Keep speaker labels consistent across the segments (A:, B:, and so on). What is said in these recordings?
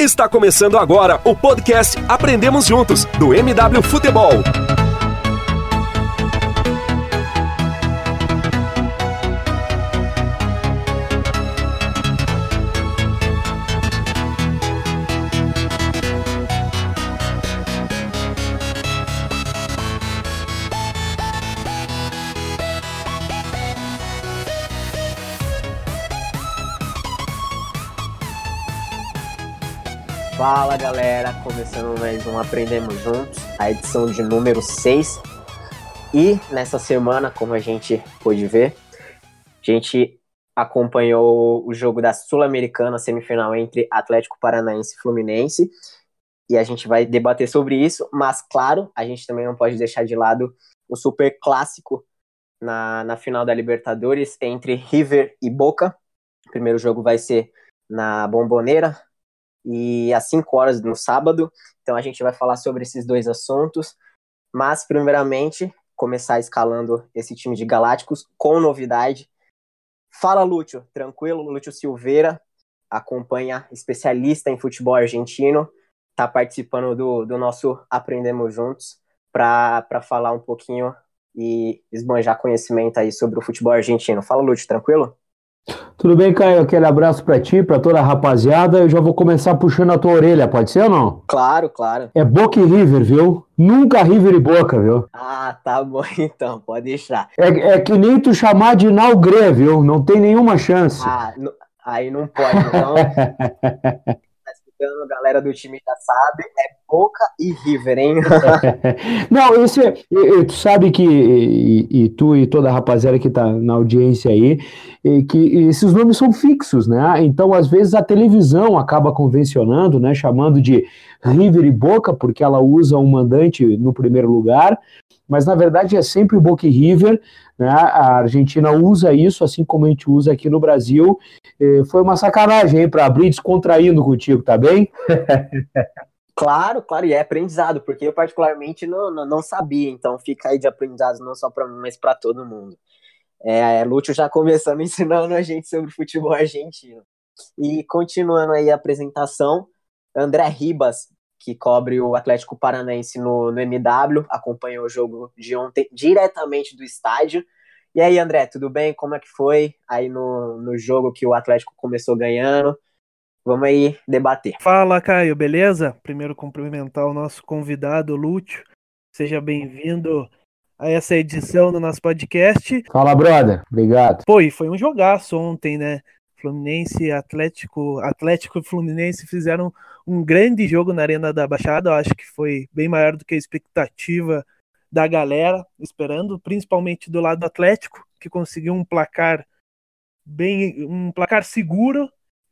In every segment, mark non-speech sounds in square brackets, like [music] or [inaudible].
A: Está começando agora o podcast Aprendemos Juntos, do MW Futebol.
B: Fala galera, começando mais um Aprendemos Juntos, a edição de número 6. E nessa semana, como a gente pôde ver, a gente acompanhou o jogo da Sul-Americana, semifinal entre Atlético Paranaense e Fluminense. E a gente vai debater sobre isso, mas claro, a gente também não pode deixar de lado o super clássico na, na final da Libertadores entre River e Boca. O primeiro jogo vai ser na Bomboneira, e às 5 horas no sábado. Então a gente vai falar sobre esses dois assuntos. Mas, primeiramente, começar escalando esse time de Galácticos com novidade. Fala, Lúcio. Tranquilo? Lúcio Silveira acompanha especialista em futebol argentino. Está participando do, do nosso Aprendemos Juntos para falar um pouquinho e esbanjar conhecimento aí sobre o futebol argentino. Fala, Lúcio. Tranquilo?
C: Tudo bem, Caio? Aquele abraço para ti, para toda a rapaziada. Eu já vou começar puxando a tua orelha, pode ser ou não?
B: Claro, claro.
C: É Boca e River, viu? Nunca River e Boca, viu?
B: Ah, tá bom [laughs] então, pode deixar.
C: É, é que nem tu chamar de Naugre, viu? Não tem nenhuma chance.
B: Ah, aí não pode, então. a [laughs] galera do time já sabe, é Boca e River, hein? [laughs] [laughs]
C: Não, esse é, tu sabe que, e, e, tu e toda a rapaziada que tá na audiência aí, que esses nomes são fixos, né? Então, às vezes, a televisão acaba convencionando, né? Chamando de River e Boca, porque ela usa um mandante no primeiro lugar, mas na verdade é sempre Boca e River, né? A Argentina usa isso, assim como a gente usa aqui no Brasil. foi uma sacanagem, hein, para abrir descontraindo contigo, tá bem? [laughs]
B: Claro, claro, e é aprendizado, porque eu particularmente não, não, não sabia, então fica aí de aprendizado não só para mim, mas para todo mundo. É, Lúcio já começando ensinando a gente sobre futebol argentino. E continuando aí a apresentação, André Ribas, que cobre o Atlético Paranaense no, no MW, acompanhou o jogo de ontem diretamente do estádio. E aí, André, tudo bem? Como é que foi aí no, no jogo que o Atlético começou ganhando? Vamos aí debater.
D: Fala, Caio, beleza? Primeiro cumprimentar o nosso convidado, Lúcio. Seja bem-vindo a essa edição do nosso podcast.
C: Fala, brother. Obrigado.
D: Pô, e foi um jogaço ontem, né? Fluminense, Atlético, Atlético e Fluminense fizeram um grande jogo na Arena da Baixada. Eu acho que foi bem maior do que a expectativa da galera, esperando, principalmente do lado do Atlético, que conseguiu um placar bem, um placar seguro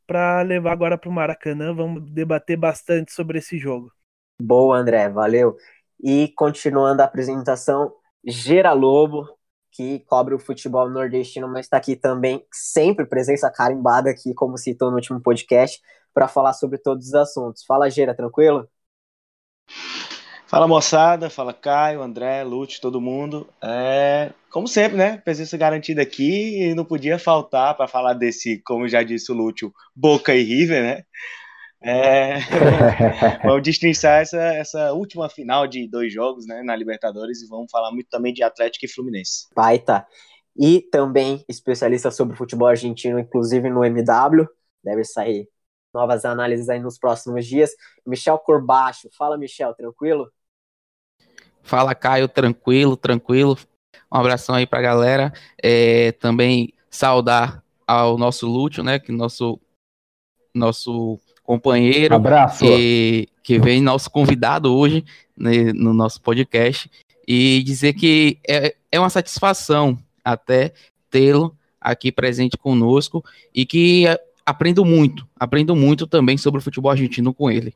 D: para levar agora para o Maracanã. Vamos debater bastante sobre esse jogo.
B: Boa, André, valeu. E continuando a apresentação, Gera Lobo, que cobre o futebol nordestino, mas está aqui também, sempre presença carimbada aqui, como citou no último podcast, para falar sobre todos os assuntos. Fala, Gera, tranquilo?
E: Fala moçada, fala Caio, André, Lute, todo mundo. É, como sempre, né? Presença garantida aqui e não podia faltar para falar desse, como já disse o Lúcio, Boca e River, né? É, [laughs] vamos destrinçar essa, essa última final de dois jogos né, na Libertadores e vamos falar muito também de Atlético e Fluminense.
B: Baita. E também especialista sobre futebol argentino, inclusive no MW. Deve sair novas análises aí nos próximos dias. Michel Corbacho. Fala, Michel, tranquilo?
F: Fala, Caio, tranquilo, tranquilo. Um abração aí pra galera. É, também saudar ao nosso Lúcio, né? Que nosso nosso companheiro
C: Abraço.
F: Que, que vem nosso convidado hoje né, no nosso podcast e dizer que é, é uma satisfação até tê-lo aqui presente conosco e que aprendo muito, aprendo muito também sobre o futebol argentino com ele.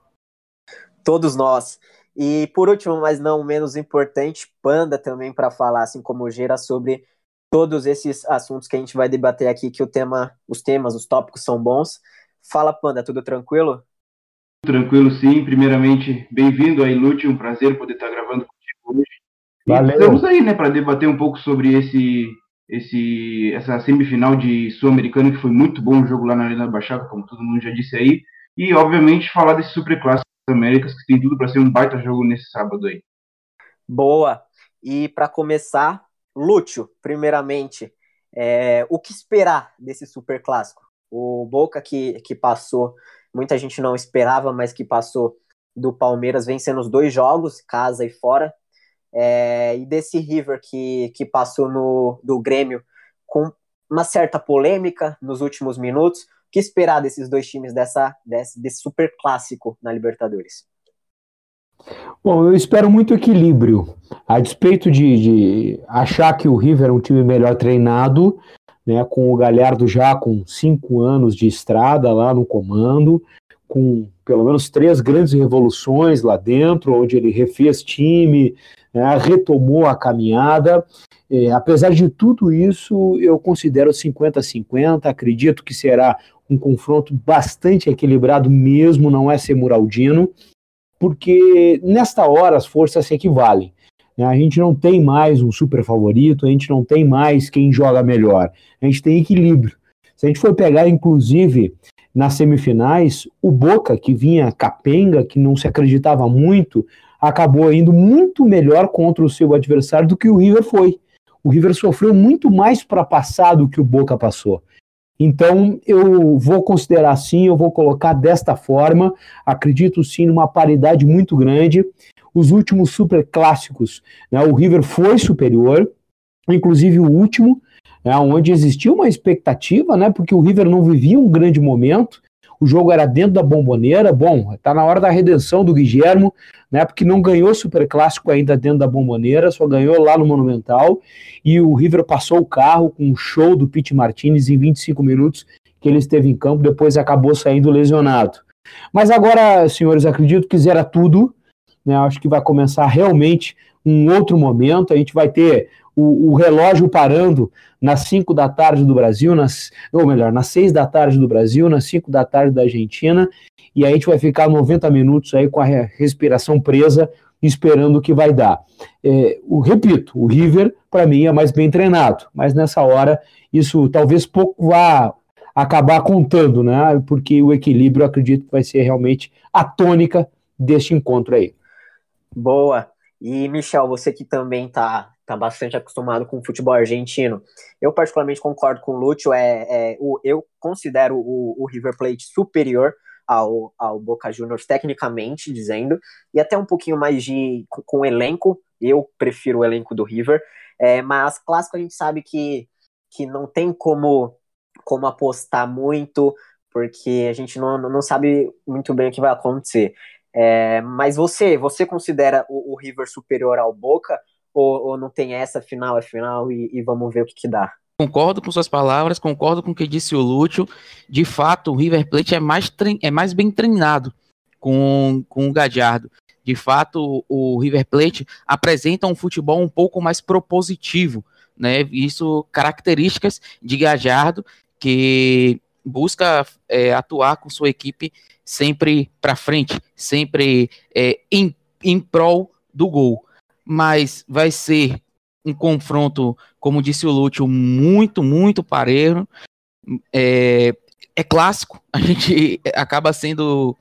B: Todos nós. E por último, mas não menos importante, Panda também para falar, assim como o Gera, sobre todos esses assuntos que a gente vai debater aqui, que o tema, os temas, os tópicos são bons. Fala, Panda, tudo tranquilo?
G: Tranquilo, sim. Primeiramente, bem-vindo aí, Lúcio. Um prazer poder estar gravando contigo hoje.
C: Valeu.
G: estamos aí, né, para debater um pouco sobre esse, esse, essa semifinal de Sul-Americano, que foi muito bom o jogo lá na Arena da Baixada, como todo mundo já disse aí. e, obviamente, falar desse Superclássico Américas, que tem tudo para ser um baita jogo nesse sábado aí.
B: Boa! E para começar, Lúcio, primeiramente, é, o que esperar desse Superclássico? O Boca que, que passou, muita gente não esperava, mas que passou do Palmeiras vencendo os dois jogos, casa e fora, é, e desse River que, que passou no, do Grêmio com uma certa polêmica nos últimos minutos. Que esperar desses dois times dessa, desse, desse super clássico na Libertadores?
C: Bom, eu espero muito equilíbrio. A despeito de, de achar que o River é um time melhor treinado, né, com o Galhardo já com cinco anos de estrada lá no comando, com pelo menos três grandes revoluções lá dentro, onde ele refez time, né, retomou a caminhada. É, apesar de tudo isso, eu considero 50-50, acredito que será um confronto bastante equilibrado mesmo, não é ser muraldino, porque nesta hora as forças se equivalem. Né? A gente não tem mais um super favorito, a gente não tem mais quem joga melhor, a gente tem equilíbrio. Se a gente for pegar, inclusive, nas semifinais, o Boca, que vinha capenga, que não se acreditava muito, acabou indo muito melhor contra o seu adversário do que o River foi. O River sofreu muito mais para passar do que o Boca passou. Então, eu vou considerar assim, eu vou colocar desta forma. Acredito sim numa paridade muito grande. Os últimos super clássicos, né, o River foi superior, inclusive o último, né, onde existia uma expectativa, né, porque o River não vivia um grande momento, o jogo era dentro da bomboneira, bom, está na hora da redenção do Guilhermo, né, porque não ganhou Super Clássico ainda dentro da bomboneira, só ganhou lá no Monumental, e o River passou o carro com um show do Pete Martinez em 25 minutos que ele esteve em campo, depois acabou saindo lesionado. Mas agora, senhores, acredito que zera tudo, né, acho que vai começar realmente um outro momento, a gente vai ter o, o, relógio parando nas 5 da tarde do Brasil, nas, ou melhor, nas 6 da tarde do Brasil, nas 5 da tarde da Argentina, e aí a gente vai ficar 90 minutos aí com a respiração presa, esperando o que vai dar. É, o, repito, o River, para mim, é mais bem treinado, mas nessa hora isso talvez pouco vá acabar contando, né? Porque o equilíbrio, acredito que vai ser realmente a tônica deste encontro aí.
B: Boa. E, Michel, você que também está tá bastante acostumado com o futebol argentino. Eu particularmente concordo com o Lúcio, é, é, o, eu considero o, o, River Plate superior ao, ao Boca Juniors tecnicamente dizendo, e até um pouquinho mais de com, elenco, eu prefiro o elenco do River, é, mas clássico a gente sabe que, que não tem como, como apostar muito, porque a gente não, não sabe muito bem o que vai acontecer. É, mas você, você considera o, o River superior ao Boca ou, ou, não tem essa, final é final e, e vamos ver o que, que dá?
F: Concordo com suas palavras, concordo com o que disse o Lúcio. De fato, o River Plate é mais, é mais bem treinado com, com o Gadiardo. De fato, o River Plate apresenta um futebol um pouco mais propositivo, né? Isso características de Gajardo que busca é, atuar com sua equipe sempre para frente, sempre é, em, em prol do gol. Mas vai ser um confronto, como disse o Lúcio, muito, muito pareiro. É, é clássico, a gente acaba sendo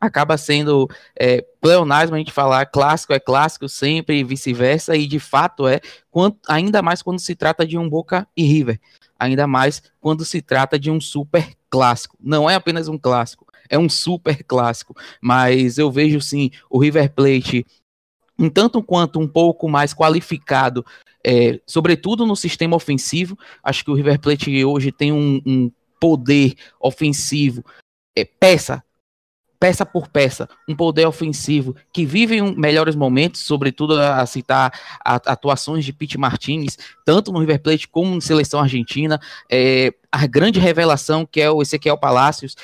F: acaba sendo é, pleonasmo a gente falar clássico é clássico sempre e vice-versa, e de fato é, quanto, ainda mais quando se trata de um Boca e River, ainda mais quando se trata de um super clássico. Não é apenas um clássico, é um super clássico, mas eu vejo sim o River Plate um tanto quanto um pouco mais qualificado, é, sobretudo no sistema ofensivo. Acho que o River Plate hoje tem um, um poder ofensivo, é, peça peça por peça, um poder ofensivo que vive um, melhores momentos, sobretudo a, a citar a, atuações de Pete Martinez, tanto no River Plate como na seleção argentina, é, a grande revelação que é o Ezequiel Palacios,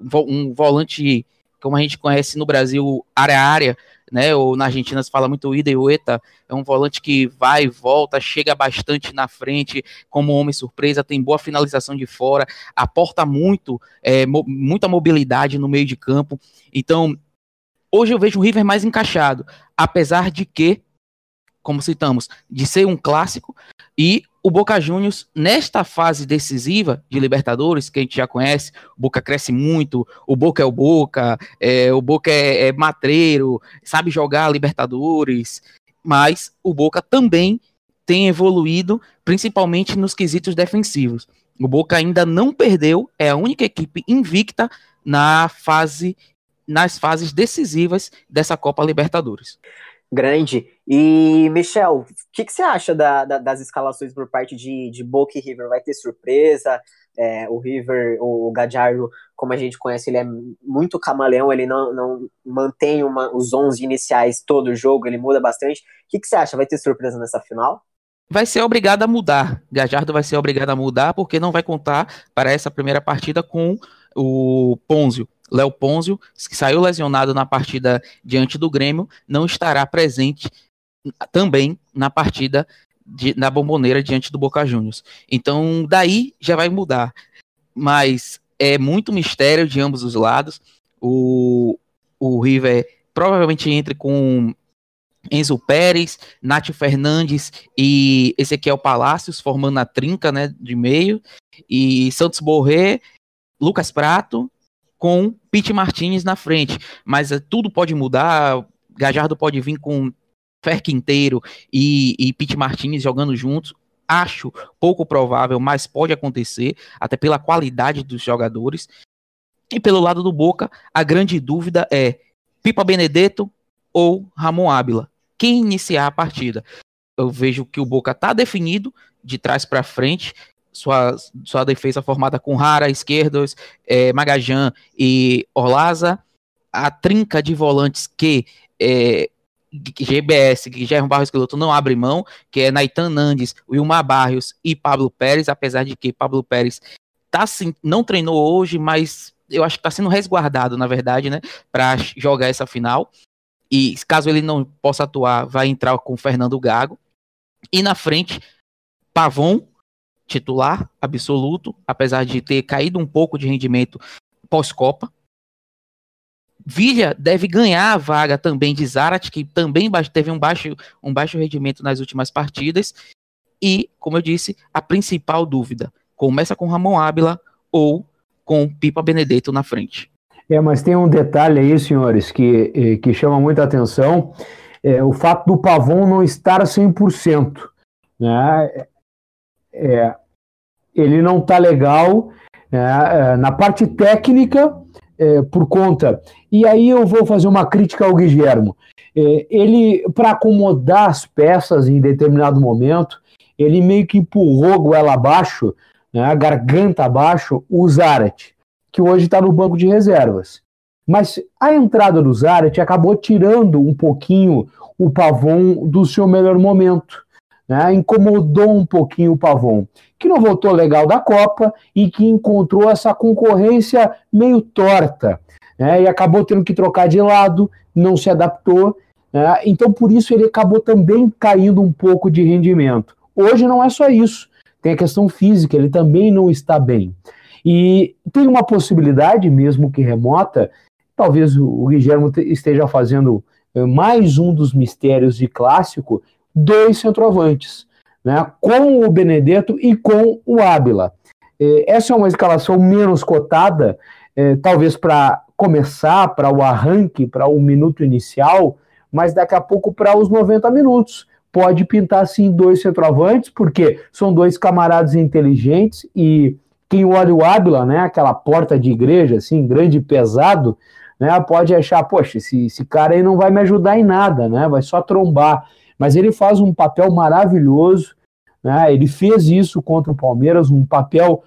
F: um volante como a gente conhece no Brasil, área a área, né? Ou na Argentina se fala muito ida e ueta, é um volante que vai e volta, chega bastante na frente, como homem surpresa, tem boa finalização de fora, aporta muito, é, mo muita mobilidade no meio de campo. Então, hoje eu vejo o River mais encaixado, apesar de que como citamos, de ser um clássico, e o Boca Juniors, nesta fase decisiva de Libertadores, que a gente já conhece, o Boca cresce muito, o Boca é o Boca, é, o Boca é, é matreiro, sabe jogar Libertadores, mas o Boca também tem evoluído, principalmente nos quesitos defensivos. O Boca ainda não perdeu, é a única equipe invicta na fase nas fases decisivas dessa Copa Libertadores.
B: Grande. E, Michel, o que, que, você acha da, da, das escalações por parte de, de Boca e River? Vai ter surpresa? É, o River, o Gadiardo, como a gente conhece, ele é muito camaleão, ele não, não mantém uma, os 11 iniciais todo o jogo, ele muda bastante. O que, que você acha? Vai ter surpresa nessa final?
F: Vai ser obrigado a mudar. Gajardo vai ser obrigado a mudar porque não vai contar para essa primeira partida com o Ponzio. Léo Ponzio, que saiu lesionado na partida diante do Grêmio, não estará presente também na partida de, na bomboneira diante do Boca Juniors. Então, daí já vai mudar. Mas é muito mistério de ambos os lados. O, o River provavelmente entre com Enzo Pérez, Nátio Fernandes e Ezequiel Palácios formando a trinca né, de meio. E Santos Borré, Lucas Prato com Pete Martinez na frente. Mas uh, tudo pode mudar. Gajardo pode vir com Fer Quinteiro e, e Pete Martinez jogando juntos. Acho pouco provável, mas pode acontecer, até pela qualidade dos jogadores. E pelo lado do Boca, a grande dúvida é Pipa Benedetto ou Ramon Ábila. Quem iniciar a partida? Eu vejo que o Boca está definido de trás para frente sua, sua defesa formada com Rara, esquerdos, é, Magajan e Orlaza, a trinca de volantes que é, GBS, Guilherme Barros Esqueloto não abre mão, que é Naitan Nandes, Wilmar Barrios e Pablo Pérez, apesar de que Pablo Pérez tá, sim, não treinou hoje, mas eu acho que está sendo resguardado, na verdade, né, para jogar essa final. E caso ele não possa atuar, vai entrar com Fernando Gago. E na frente, Pavon, titular absoluto, apesar de ter caído um pouco de rendimento pós-Copa. Villa deve ganhar a vaga também de Zarat, que também teve um baixo, um baixo rendimento nas últimas partidas. E, como eu disse, a principal dúvida: começa com Ramon Ábila ou com Pipa Benedetto na frente.
C: É, mas tem um detalhe aí, senhores, que, eh, que chama muita atenção: é, o fato do Pavon não estar 100%. Né? É, ele não está legal né, é, na parte técnica é, por conta. E aí eu vou fazer uma crítica ao Guilhermo. É, ele, para acomodar as peças em determinado momento, ele meio que empurrou goela abaixo, né, garganta abaixo, o Zarat, que hoje está no banco de reservas. Mas a entrada do Zarat acabou tirando um pouquinho o Pavon do seu melhor momento né, incomodou um pouquinho o Pavon, que não voltou legal da Copa e que encontrou essa concorrência meio torta, né, e acabou tendo que trocar de lado, não se adaptou, né, então por isso ele acabou também caindo um pouco de rendimento. Hoje não é só isso, tem a questão física, ele também não está bem. E tem uma possibilidade, mesmo que remota, talvez o Guilherme esteja fazendo eh, mais um dos mistérios de clássico, dois centroavantes, né, com o Benedetto e com o Ábila. É, essa é uma escalação menos cotada, é, talvez para começar, para o arranque, para o minuto inicial, mas daqui a pouco para os 90 minutos. Pode pintar sim dois centroavantes, porque são dois camaradas inteligentes e quem olha o Ábila, né, aquela porta de igreja, assim, grande e pesado, né, pode achar, poxa, esse, esse cara aí não vai me ajudar em nada, né, vai só trombar mas ele faz um papel maravilhoso. Né? Ele fez isso contra o Palmeiras, um papel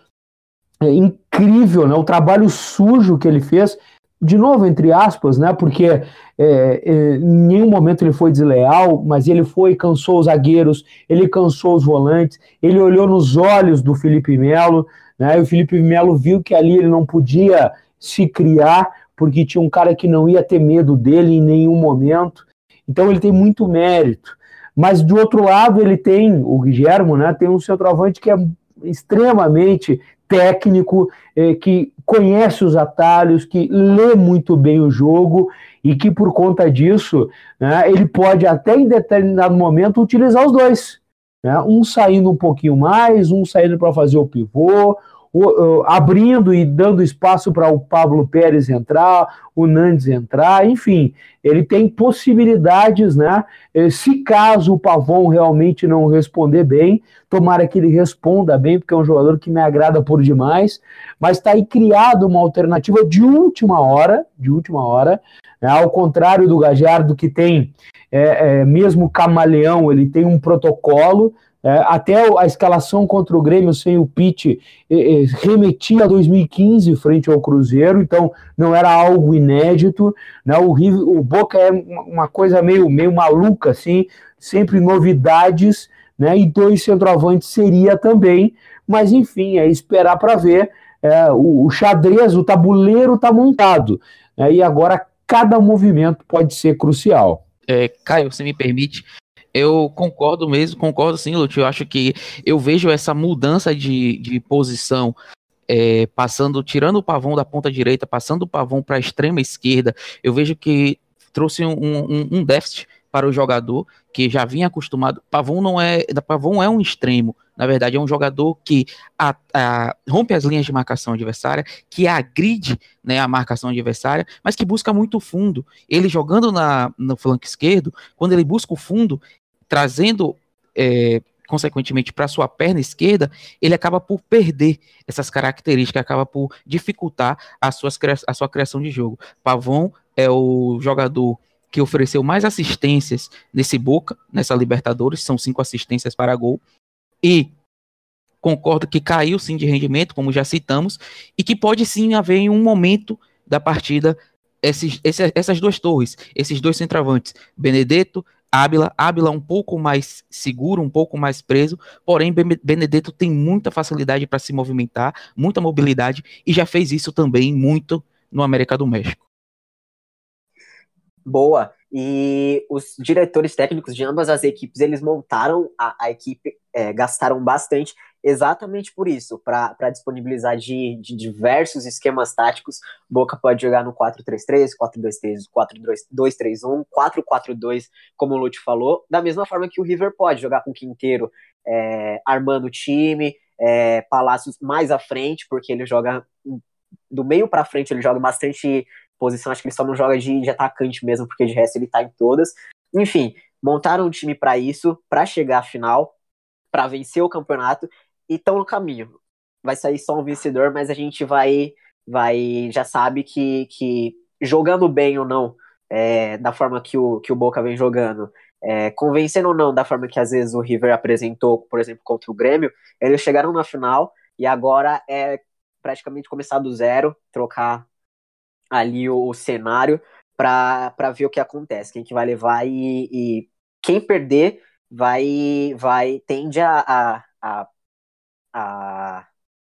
C: é, incrível, né? o trabalho sujo que ele fez, de novo, entre aspas, né? porque é, é, em nenhum momento ele foi desleal, mas ele foi, cansou os zagueiros, ele cansou os volantes, ele olhou nos olhos do Felipe Melo, né? e o Felipe Melo viu que ali ele não podia se criar, porque tinha um cara que não ia ter medo dele em nenhum momento. Então ele tem muito mérito. Mas de outro lado, ele tem, o Guilhermo, né, tem um centroavante que é, extremamente técnico, eh, que conhece os atalhos, que lê muito bem o jogo e que por conta disso né, ele pode até em determinado momento utilizar os dois. Né, um saindo um pouquinho mais, um saindo para fazer o pivô, abrindo e dando espaço para o Pablo Pérez entrar, o Nandes entrar, enfim, ele tem possibilidades, né? Eh, se caso o Pavon realmente não responder bem, tomara que ele responda bem, porque é um jogador que me agrada por demais, mas está aí criado uma alternativa de última hora, de última hora, né? ao contrário do Gajardo que tem é, é, mesmo camaleão, ele tem um protocolo, até a escalação contra o Grêmio sem o Pitt é, é, remetia a 2015 frente ao Cruzeiro, então não era algo inédito. Né? O, o Boca é uma coisa meio, meio maluca, assim, sempre novidades, né? e dois centroavantes seria também, mas enfim, é esperar para ver. É, o, o, xadrez, o tabuleiro está montado, né? e agora cada movimento pode ser crucial.
F: É, Caio, você me permite, eu concordo mesmo, concordo sim, Lúcio. Eu acho que eu vejo essa mudança de, de posição é, passando, tirando o pavão da ponta direita, passando o pavão para a extrema esquerda. Eu vejo que trouxe um, um, um, déficit para o jogador que já vinha acostumado. Pavão não é, Pavão é um extremo. Na verdade, é um jogador que a, a, rompe as linhas de marcação adversária, que agride né, a marcação adversária, mas que busca muito fundo. Ele jogando na, no flanco esquerdo, quando ele busca o fundo, trazendo é, consequentemente para sua perna esquerda, ele acaba por perder essas características, acaba por dificultar a, suas, a sua criação de jogo. Pavon é o jogador que ofereceu mais assistências nesse Boca, nessa Libertadores, são cinco assistências para gol, e concordo que caiu sim de rendimento, como já citamos, e que pode sim haver em um momento da partida esses, essas duas torres, esses dois centroavantes, Benedetto Ábila, Ábila um pouco mais seguro, um pouco mais preso, porém Benedetto tem muita facilidade para se movimentar, muita mobilidade e já fez isso também muito no América do México.
B: Boa. E os diretores técnicos de ambas as equipes, eles montaram a, a equipe, é, gastaram bastante exatamente por isso, para disponibilizar de, de, diversos esquemas táticos. Boca pode jogar no 4-3-3, 4-2-3, 4-2-3-1, 4-4-2, como o Lute falou, da mesma forma que o River pode jogar com o Quinteiro é, armando o time, é, Palácios mais à frente, porque ele joga do meio para frente, ele joga bastante posição, acho que ele só não joga de, de atacante mesmo, porque de resto ele tá em todas. Enfim, montaram um time para isso, para chegar à final, para vencer o campeonato e estão no caminho. Vai sair só um vencedor, mas a gente vai, vai já sabe que, que jogando bem ou não, é, da forma que o, que o Boca vem jogando, é, convencendo ou não da forma que às vezes o River apresentou, por exemplo, contra o Grêmio, eles chegaram na final e agora é praticamente começar do zero, trocar ali o, o cenário para ver o que acontece, quem que vai levar e, e quem perder vai vai tende a, a, a a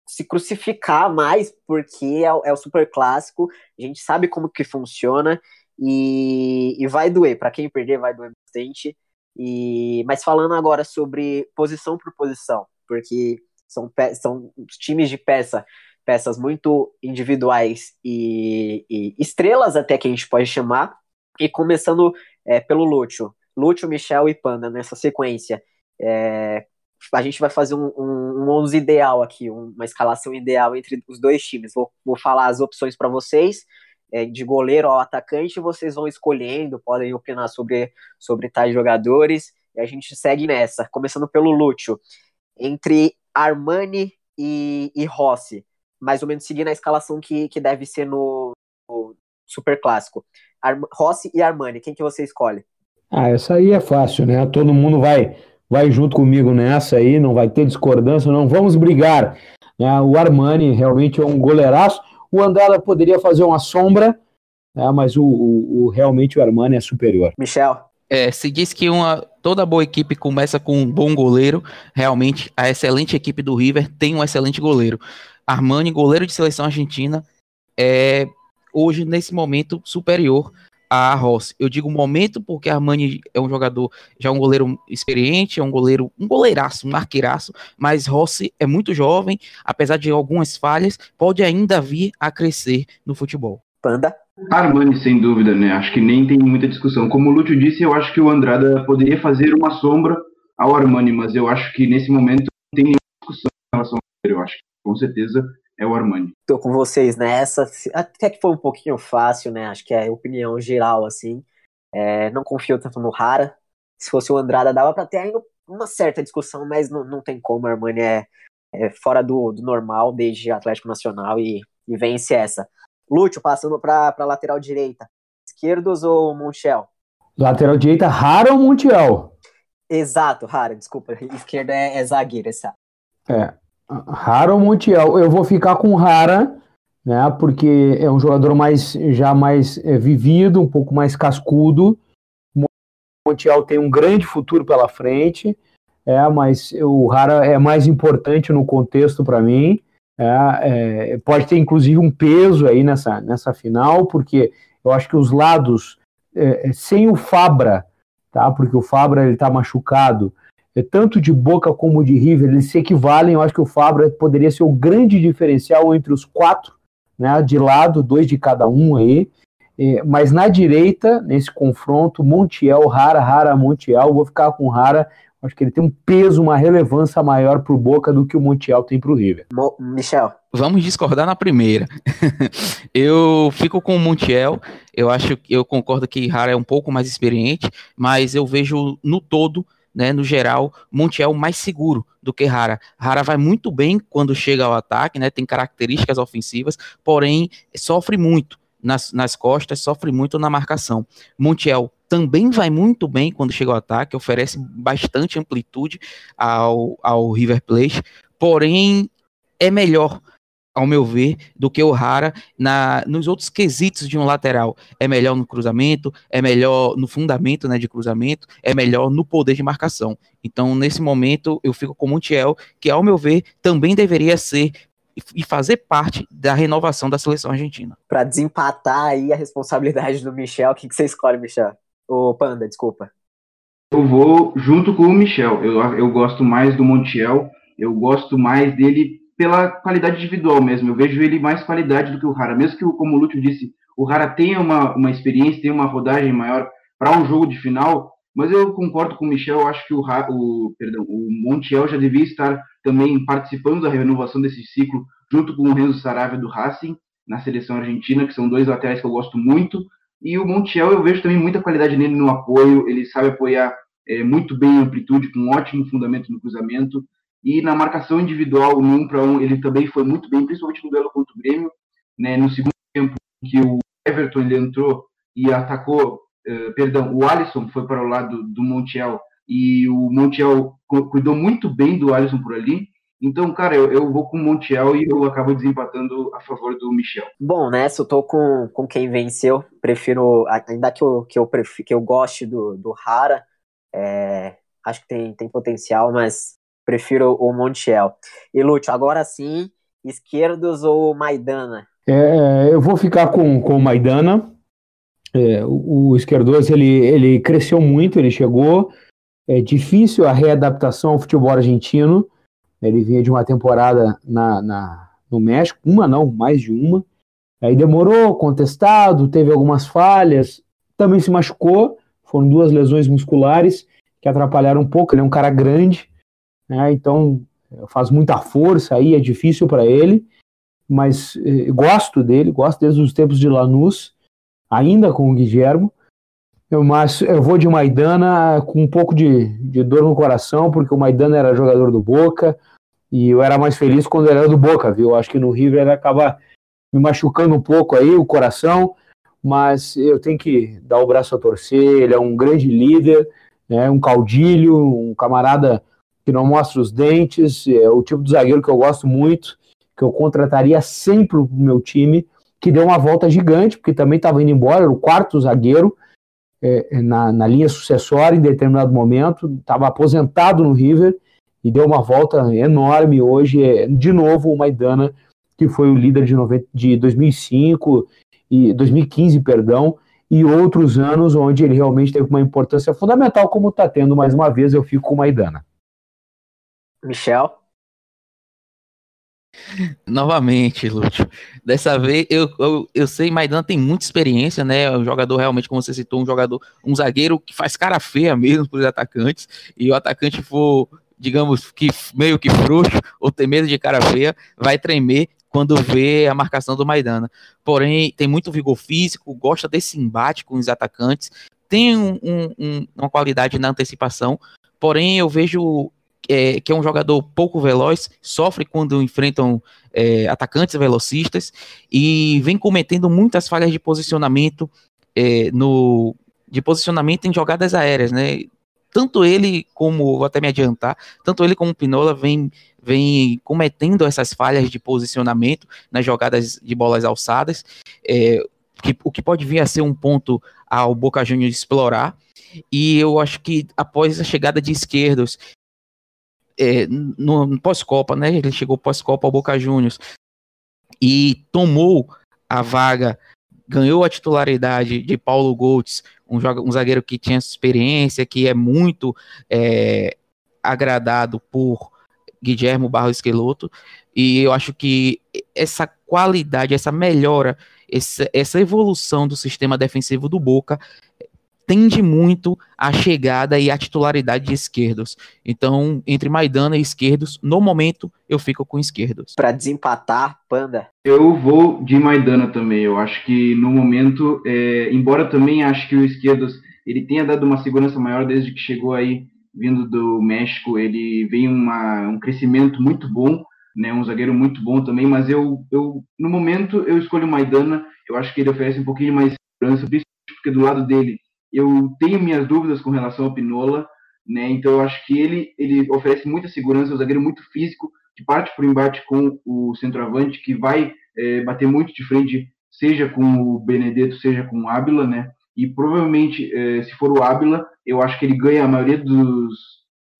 B: se crucificar mais, porque é, é, o super clássico, a gente sabe como que funciona e, e vai doer. Para quem perder, vai doer bastante. E, mas falando agora sobre posição por posição, porque são, são times de peça, peças muito individuais e, e estrelas até que a gente pode chamar. E começando é, pelo Lúcio. Lúcio, Michel e Panda nessa sequência. É, a gente vai fazer um, um, um 11 ideal aqui, uma escalação ideal entre os dois times. Vou, vou falar as opções para vocês, é, de goleiro ao atacante, vocês vão escolhendo, podem opinar sobre, sobre tais jogadores, e a gente segue nessa. Começando pelo Lúcio, entre Armani e, e Rossi, mais ou menos seguindo a escalação que, que deve ser no, no Super Clássico. Ar, Rossi e Armani, quem que você escolhe?
C: Ah, essa aí é fácil, né? Todo mundo vai vai junto comigo nessa aí, não vai ter discordância, não vamos brigar. Né? O Armani realmente é um goleiraço. O Andala poderia fazer uma sombra, né? mas o, o, o, realmente o Armani é superior.
B: Michel.
F: É, se diz que uma, toda boa equipe começa com um bom goleiro. Realmente, a excelente equipe do River tem um excelente goleiro. Armani, goleiro de seleção argentina, é hoje, nesse momento, superior a Rossi. Eu digo momento porque Armani é um jogador, já um goleiro experiente, é um goleiro, um goleiraço, um arqueiraço, mas Rossi é muito jovem, apesar de algumas falhas, pode ainda vir a crescer no futebol.
B: Panda?
G: Armani, sem dúvida, né? Acho que nem tem muita discussão. Como o Lúcio disse, eu acho que o Andrada poderia fazer uma sombra ao Armani, mas eu acho que nesse momento não tem com certeza é o Armani.
B: Tô com vocês nessa. Até que foi um pouquinho fácil, né? Acho que é opinião geral, assim. É, não confio tanto no Rara. Se fosse o Andrada, dava pra ter ainda uma certa discussão, mas não, não tem como. O Armani é, é fora do, do, normal desde Atlético Nacional e, e vence essa. Lúcio, passando pra, pra lateral direita. Esquerdos ou Montiel?
C: Lateral direita, Rara ou Montiel?
B: Exato, Rara, desculpa. [laughs] Esquerda é, é zagueiro, essa.
C: É, Rara ou Montiel? Eu vou ficar com Rara, né? Porque é um jogador mais já mais é, vivido, um pouco mais cascudo. Montiel tem um grande futuro pela frente, é, mas o Rara é mais importante no contexto para mim. É, é, pode ter inclusive um peso aí nessa, nessa final, porque eu acho que os lados é, é sem o Fabra, tá? Porque o Fabra ele está machucado tanto de Boca como de River, eles se equivalem. Eu acho que o Fabra poderia ser o grande diferencial entre os quatro, né, de lado, dois de cada um aí. É, mas na direita, nesse confronto, Montiel, Rara, Rara, Montiel, vou ficar com Rara. Acho que ele tem um peso, uma relevância maior para o Boca do que o Montiel tem para o River.
B: Mo Michel.
F: Vamos discordar na primeira. [laughs] eu fico com o Montiel. Eu acho, eu concordo que Rara é um pouco mais experiente, mas eu vejo no todo né, no geral, Montiel mais seguro do que Rara. Rara vai muito bem quando chega ao ataque, né, tem características ofensivas, porém sofre muito nas, nas costas, sofre muito na marcação. Montiel também vai muito bem quando chega ao ataque, oferece bastante amplitude ao, ao River Plate, porém é melhor ao meu ver, do que o Rara na, nos outros quesitos de um lateral. É melhor no cruzamento, é melhor no fundamento né, de cruzamento, é melhor no poder de marcação. Então, nesse momento, eu fico com o Montiel, que, ao meu ver, também deveria ser e fazer parte da renovação da seleção argentina.
B: Para desempatar aí a responsabilidade do Michel, o que, que você escolhe, Michel? O Panda, desculpa.
G: Eu vou junto com o Michel. Eu, eu gosto mais do Montiel, eu gosto mais dele pela qualidade individual mesmo. Eu vejo ele mais qualidade do que o Rara. Mesmo que, como o Lúcio disse, o Rara tenha uma, uma experiência, tenha uma rodagem maior para um jogo de final, mas eu concordo com o Michel, acho que o, o, perdão, o Montiel já devia estar também participando da renovação desse ciclo, junto com o Renzo Saravia do Racing, na seleção argentina, que são dois laterais que eu gosto muito. E o Montiel, eu vejo também muita qualidade nele no apoio, ele sabe apoiar é, muito bem em amplitude, com um ótimo fundamento no cruzamento. E na marcação individual, no 1 para 1, ele também foi muito bem, principalmente no duelo contra o Grêmio. Né? No segundo tempo, que o Everton ele entrou e atacou, uh, perdão, o Alisson foi para o lado do Montiel e o Montiel cuidou muito bem do Alisson por ali. Então, cara, eu, eu vou com o Montiel e eu acabo desempatando a favor do Michel.
B: Bom, nessa eu tô com, com quem venceu. Prefiro, ainda que eu, que eu, prefiro, que eu goste do, do Rara, é, acho que tem, tem potencial, mas prefiro o Montiel. E Lúcio, agora sim, esquerdos ou Maidana?
C: É, eu vou ficar com, com o Maidana. É, o, o Esquerdoso ele, ele cresceu muito, ele chegou. É difícil a readaptação ao futebol argentino. Ele vinha de uma temporada na, na, no México, uma não, mais de uma. Aí demorou, contestado, teve algumas falhas, também se machucou. Foram duas lesões musculares que atrapalharam um pouco. Ele é um cara grande, né? Então faz muita força aí, é difícil para ele, mas eh, gosto dele, gosto desde os tempos de Lanús, ainda com o Guilhermo, mas eu vou de Maidana com um pouco de, de dor no coração, porque o Maidana era jogador do Boca, e eu era mais feliz quando era do Boca, viu? Acho que no River ele acaba me machucando um pouco aí o coração, mas eu tenho que dar o braço a torcer, ele é um grande líder, né, um caudilho, um camarada que não mostra os dentes, é o tipo de zagueiro que eu gosto muito, que eu contrataria sempre o meu time, que deu uma volta gigante, porque também estava indo embora, era o quarto zagueiro é, é, na, na linha sucessória em determinado momento, estava aposentado no River e deu uma volta enorme. Hoje é de novo o Maidana, que foi o líder de, 90, de 2005 e 2015, perdão, e outros anos onde ele realmente teve uma importância fundamental, como está tendo mais uma vez, eu fico com o Maidana.
B: Michel?
F: Novamente, Lúcio. Dessa vez, eu, eu, eu sei, Maidana tem muita experiência, né? É um jogador realmente, como você citou, um jogador, um zagueiro que faz cara feia mesmo para os atacantes, e o atacante for, digamos, que meio que frouxo, ou ter medo de cara feia, vai tremer quando vê a marcação do Maidana. Porém, tem muito vigor físico, gosta desse embate com os atacantes, tem um, um, uma qualidade na antecipação, porém eu vejo é, que é um jogador pouco veloz, sofre quando enfrentam é, atacantes velocistas e vem cometendo muitas falhas de posicionamento é, no de posicionamento em jogadas aéreas, né? Tanto ele como vou até me adiantar, tanto ele como o Pinola vem vem cometendo essas falhas de posicionamento nas jogadas de bolas alçadas, é, que, o que pode vir a ser um ponto ao Boca Juniors explorar. E eu acho que após a chegada de esquerdos é, no, pós-Copa, né? Ele chegou pós-Copa ao Boca Juniors e tomou a vaga, ganhou a titularidade de Paulo Goltz, um, um zagueiro que tinha experiência, que é muito é, agradado por Guilherme Barro Esqueloto, e eu acho que essa qualidade, essa melhora, essa, essa evolução do sistema defensivo do Boca tende muito à chegada e à titularidade de esquerdos. Então, entre Maidana e esquerdos, no momento eu fico com esquerdos.
B: Para desempatar, Panda.
G: Eu vou de Maidana também. Eu acho que no momento, é, embora também acho que o esquerdos ele tenha dado uma segurança maior desde que chegou aí vindo do México, ele vem uma, um crescimento muito bom, né, um zagueiro muito bom também, mas eu, eu no momento eu escolho o Maidana, eu acho que ele oferece um pouquinho mais segurança, principalmente porque do lado dele eu tenho minhas dúvidas com relação ao Pinola, né? Então eu acho que ele ele oferece muita segurança, é um zagueiro muito físico, que parte por embate com o centroavante, que vai é, bater muito de frente, seja com o Benedetto, seja com o Ábila, né? E provavelmente, é, se for o Ábila, eu acho que ele ganha a maioria dos,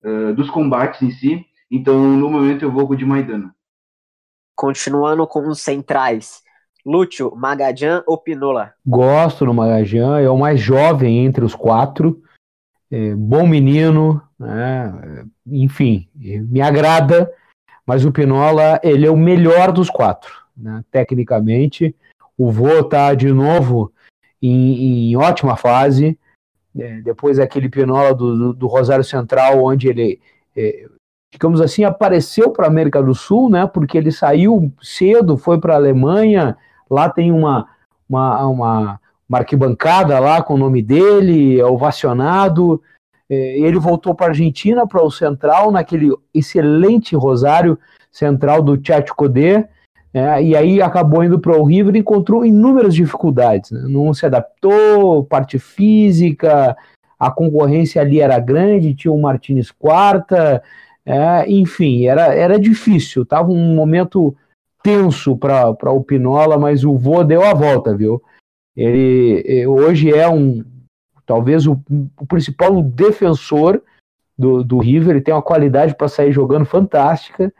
G: uh, dos combates em si. Então, no momento, eu vou com o de Maidana.
B: Continuando com os centrais, Lúcio, Magajan ou Pinola?
C: Gosto do Magajan, é o mais jovem entre os quatro. É, bom menino, né? enfim, me agrada, mas o Pinola ele é o melhor dos quatro, né? tecnicamente. O Vô está de novo em, em ótima fase. É, depois daquele Pinola do, do, do, Rosário Central, onde ele, é, digamos assim, apareceu para a América do Sul, né? Porque ele saiu cedo, foi para a Alemanha, Lá tem uma, uma, uma, uma arquibancada lá com o nome dele, é ovacionado. É, ele voltou para a Argentina, para o Central, naquele excelente Rosário Central do Codê, é, e aí acabou indo para o River e encontrou inúmeras dificuldades. Né? Não se adaptou, parte física, a concorrência ali era grande, tinha o Martins Quarta, é, enfim, era, era difícil, estava um momento tenso para o Pinola, mas o vô deu a volta, viu? Ele hoje é um talvez o, o principal defensor do, do River, ele tem uma qualidade para sair jogando fantástica.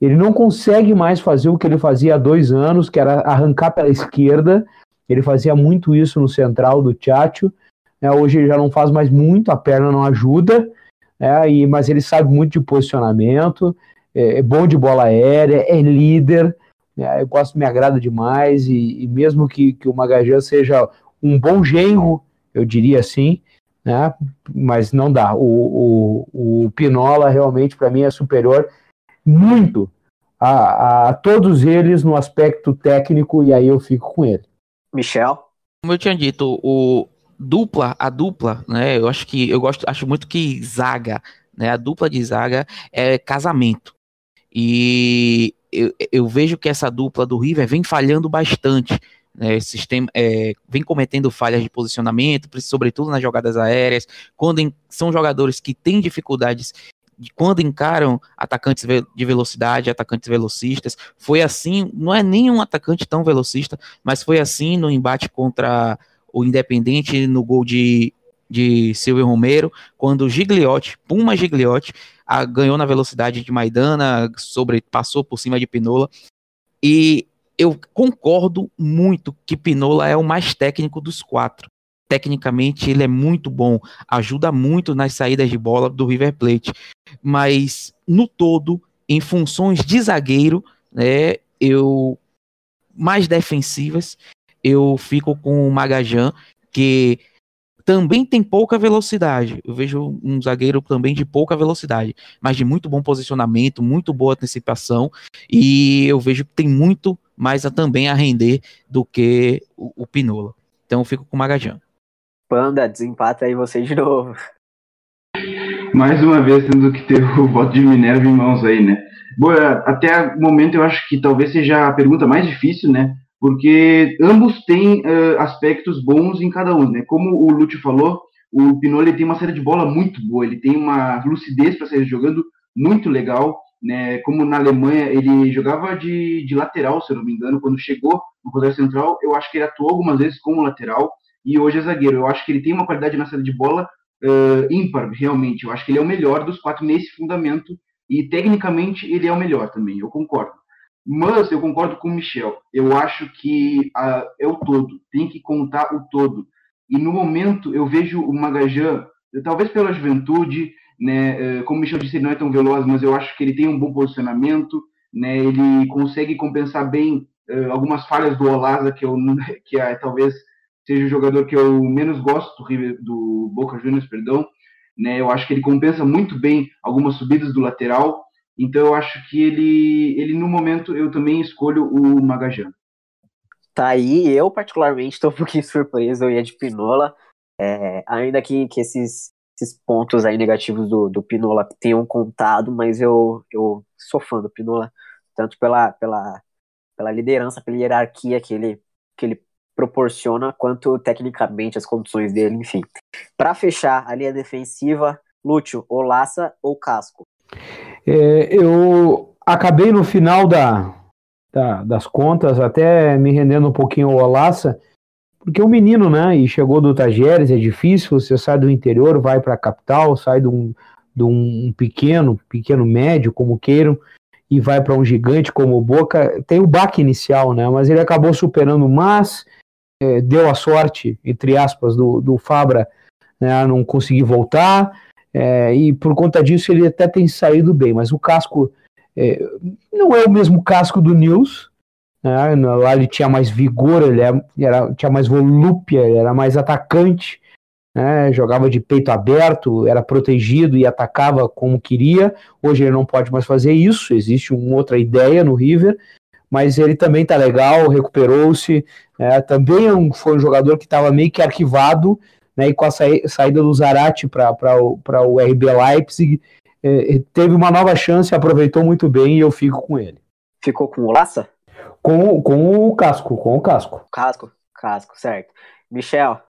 C: Ele não consegue mais fazer o que ele fazia há dois anos, que era arrancar pela esquerda. Ele fazia muito isso no central do Tchatcho. É, hoje ele já não faz mais muito, a perna não ajuda, é, e, mas ele sabe muito de posicionamento, é, é bom de bola aérea, é líder. É, eu gosto, me agrada demais, e, e mesmo que, que o Magajan seja um bom genro, eu diria assim, né? mas não dá. O, o, o Pinola realmente, para mim, é superior muito a, a todos eles no aspecto técnico, e aí eu fico com ele.
B: Michel?
F: Como eu tinha dito, o dupla, a dupla, né? Eu acho que eu gosto, acho muito que zaga, né? A dupla de zaga é casamento. E eu, eu vejo que essa dupla do River vem falhando bastante. Né, sistema, é, vem cometendo falhas de posicionamento, sobretudo nas jogadas aéreas, quando em, são jogadores que têm dificuldades de quando encaram atacantes de velocidade, atacantes velocistas. Foi assim, não é nenhum atacante tão velocista, mas foi assim no embate contra o Independente no gol de, de Silvio Romero, quando o Gigliotti, Puma Gigliotti, a, ganhou na velocidade de Maidana, sobre, passou por cima de Pinola. E eu concordo muito que Pinola é o mais técnico dos quatro. tecnicamente ele é muito bom, ajuda muito nas saídas de bola do River Plate, mas no todo, em funções de zagueiro, né, eu mais defensivas, eu fico com o Magajan, que também tem pouca velocidade. Eu vejo um zagueiro também de pouca velocidade, mas de muito bom posicionamento, muito boa antecipação, e eu vejo que tem muito mais a, também a render do que o, o Pinola. Então eu fico com o Magajan.
B: Panda, desempata aí você de novo.
G: Mais uma vez tendo que ter o voto de Minerva em mãos aí, né? Bom, até o momento eu acho que talvez seja a pergunta mais difícil, né? Porque ambos têm uh, aspectos bons em cada um, né? Como o Lúcio falou, o Pinoli tem uma série de bola muito boa, ele tem uma lucidez para sair jogando muito legal, né? Como na Alemanha ele jogava de, de lateral, se eu não me engano, quando chegou no poder central, eu acho que ele atuou algumas vezes como lateral e hoje é zagueiro. Eu acho que ele tem uma qualidade na série de bola uh, ímpar, realmente. Eu acho que ele é o melhor dos quatro nesse fundamento e tecnicamente ele é o melhor também. Eu concordo. Mas eu concordo com o Michel. Eu acho que uh, é o todo. Tem que contar o todo. E no momento eu vejo o Magajan, talvez pela juventude, né? Uh, como o Michel disse, ele não é tão veloz, mas eu acho que ele tem um bom posicionamento, né? Ele consegue compensar bem uh, algumas falhas do Olaza, que eu [laughs] que é, talvez seja o jogador que eu menos gosto do, do Boca Juniors, perdão. Né? Eu acho que ele compensa muito bem algumas subidas do lateral então eu acho que ele, ele no momento, eu também escolho o Magajan.
B: Tá aí, eu particularmente estou um pouquinho [laughs] surpreso, eu ia de Pinola, é, ainda que, que esses, esses pontos aí negativos do, do Pinola tenham contado, mas eu, eu sou fã do Pinola, tanto pela, pela, pela liderança, pela hierarquia que ele, que ele proporciona, quanto tecnicamente as condições dele, enfim. Para fechar a linha defensiva, Lúcio, Olaça ou Casco?
C: É, eu acabei no final da, da, das contas até me rendendo um pouquinho ao Olaça, porque o menino, né, e chegou do Tajeres, é difícil, você sai do interior, vai para a capital, sai de um, de um pequeno, pequeno médio, como queiram, e vai para um gigante como o Boca, tem o baque inicial, né, mas ele acabou superando, mas é, deu a sorte, entre aspas, do, do Fabra, né, não conseguir voltar, é, e por conta disso ele até tem saído bem, mas o casco é, não é o mesmo casco do News. Né? Lá ele tinha mais vigor, ele era, era, tinha mais volúpia, ele era mais atacante, né? jogava de peito aberto, era protegido e atacava como queria. Hoje ele não pode mais fazer isso, existe uma outra ideia no River, mas ele também está legal, recuperou-se. É, também é foi um jogador que estava meio que arquivado né, e com a saída do Zarate para o RB Leipzig, é, teve uma nova chance, aproveitou muito bem e eu fico com ele.
B: Ficou com o Laça?
C: Com, com o casco, com o casco.
B: Casco, casco, certo. Michel.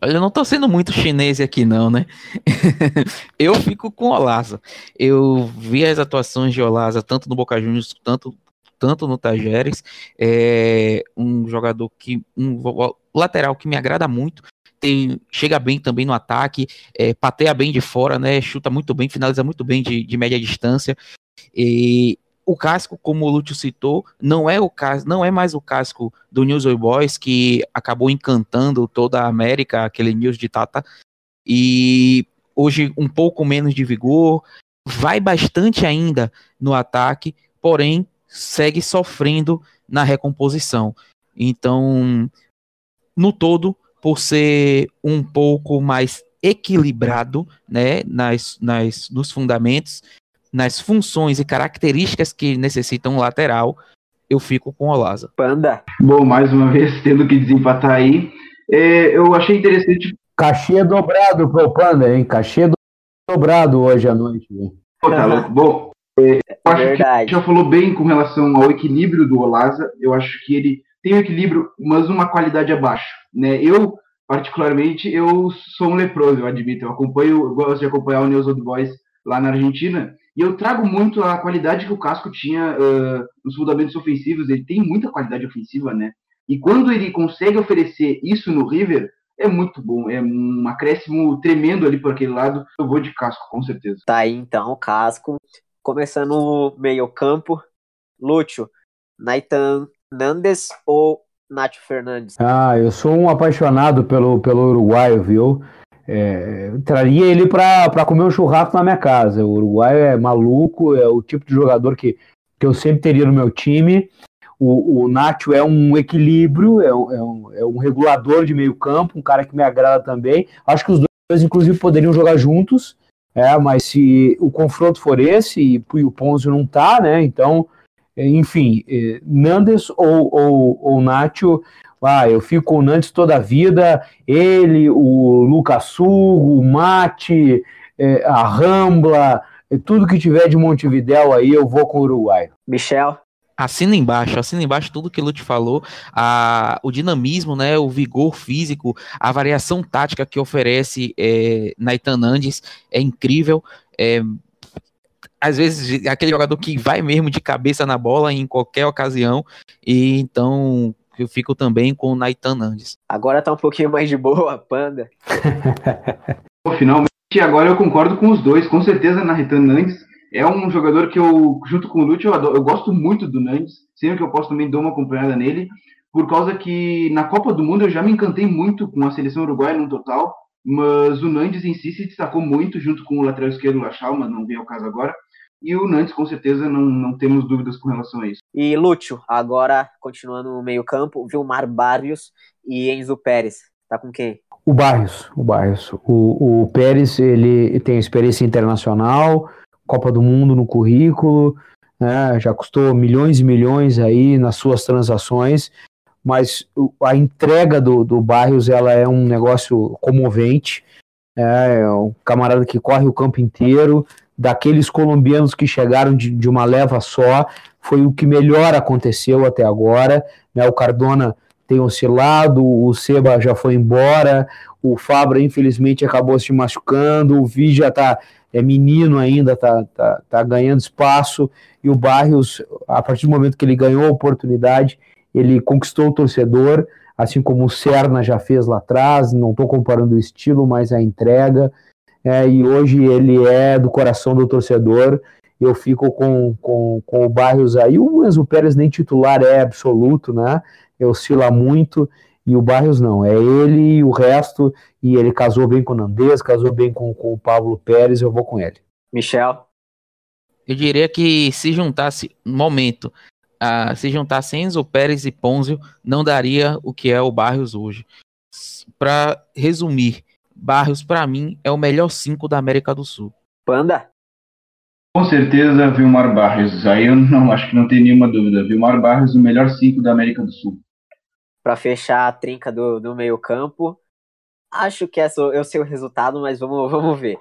F: Eu não tô sendo muito chinês aqui, não, né? [laughs] eu fico com o Olaza. Eu vi as atuações de Olaza, tanto no Boca Juniors, tanto, tanto no Tajeres. É um jogador que. Um lateral que me agrada muito. Tem, chega bem também no ataque, é, pateia bem de fora, né? Chuta muito bem, finaliza muito bem de, de média distância. E o casco, como o Lúcio citou, não é o casco, não é mais o casco do News Old Boys que acabou encantando toda a América, aquele News de Tata. E hoje um pouco menos de vigor, vai bastante ainda no ataque, porém segue sofrendo na recomposição. Então, no todo, por ser um pouco mais equilibrado né, nas, nas, nos fundamentos, nas funções e características que necessitam um lateral, eu fico com o Olaza.
B: Panda.
G: Bom, mais uma vez, tendo que desempatar aí, é, eu achei interessante.
C: Cachê dobrado pro Panda, hein? Cachê dobrado hoje à noite.
G: Pô, tá louco. Bom, é, eu acho Verdade. que já falou bem com relação ao equilíbrio do Olaza. Eu acho que ele tem um equilíbrio, mas uma qualidade abaixo. Né? Eu, particularmente, eu sou um leproso, eu admito. Eu acompanho, eu gosto de acompanhar o News Old Boys lá na Argentina, e eu trago muito a qualidade que o Casco tinha uh, nos fundamentos ofensivos. Ele tem muita qualidade ofensiva, né? E quando ele consegue oferecer isso no River, é muito bom. É um acréscimo tremendo ali por aquele lado. Eu vou de Casco, com certeza.
B: Tá aí, então, Casco. Começando meio campo, Lúcio, Naitan Nandes ou Nath Fernandes?
C: Ah, eu sou um apaixonado pelo, pelo uruguaio, viu? É, traria ele para comer um churrasco na minha casa. O uruguaio é maluco, é o tipo de jogador que, que eu sempre teria no meu time. O, o Nacho é um equilíbrio, é, é, um, é um regulador de meio campo, um cara que me agrada também. Acho que os dois, inclusive, poderiam jogar juntos, é, mas se o confronto for esse e, e o Ponzio não tá, né? Então, enfim, é, Nandes ou, ou, ou Nacho, ah, eu fico com o Nantes toda a vida, ele, o Lucas Sul, o Mate, é, a Rambla, tudo que tiver de Montevidéu aí, eu vou com o Uruguai.
B: Michel?
F: Assina embaixo, assina embaixo tudo que o Lute falou, a, o dinamismo, né, o vigor físico, a variação tática que oferece é, Naitan Nandes é incrível, é, às vezes aquele jogador que vai mesmo de cabeça na bola em qualquer ocasião, e então eu fico também com o Naitan Nandes.
B: Agora tá um pouquinho mais de boa, Panda. [laughs]
G: Finalmente, agora eu concordo com os dois, com certeza Naitan Nandes é um jogador que eu, junto com o Lúcio, eu, adoro, eu gosto muito do Nandes, sempre que eu posso também dou uma acompanhada nele, por causa que na Copa do Mundo eu já me encantei muito com a seleção uruguaia no total, mas o Nandes em si se destacou muito junto com o lateral esquerdo Lachal, mas não vem ao caso agora. E o Nantes, com certeza, não, não temos dúvidas com relação a isso.
B: E Lúcio, agora continuando no meio-campo, Vilmar Barrios e Enzo Pérez. Tá com quem?
C: O Barrios, o Barrios. O, o Pérez, ele tem experiência internacional, Copa do Mundo no currículo, né, já custou milhões e milhões aí nas suas transações, mas a entrega do, do Barrios ela é um negócio comovente. É, é um camarada que corre o campo inteiro, daqueles colombianos que chegaram de, de uma leva só, foi o que melhor aconteceu até agora. Né? O Cardona tem oscilado, o Seba já foi embora, o Fabra infelizmente acabou se machucando, o Vi já está é menino ainda, tá, tá, tá ganhando espaço, e o Barrios, a partir do momento que ele ganhou a oportunidade, ele conquistou o torcedor, assim como o Serna já fez lá atrás, não estou comparando o estilo, mas a entrega, é, e hoje ele é do coração do torcedor, eu fico com, com, com o Barrios aí, o Enzo Pérez nem titular é absoluto, né, oscila muito, e o Barrios não, é ele e o resto, e ele casou bem com o Nandez, casou bem com, com o Pablo Pérez, eu vou com ele.
B: Michel?
F: Eu diria que se juntasse, momento, uh, se juntasse Enzo Pérez e Ponzio, não daria o que é o Barrios hoje. Para resumir, Barrios, para mim, é o melhor cinco da América do Sul.
B: Panda?
G: Com certeza, Vilmar Barrios. Aí eu não acho que não tem nenhuma dúvida. Vilmar Barrios, o melhor cinco da América do Sul
B: para fechar a trinca do, do meio-campo. Acho que essa eu sei o resultado, mas vamos, vamos ver.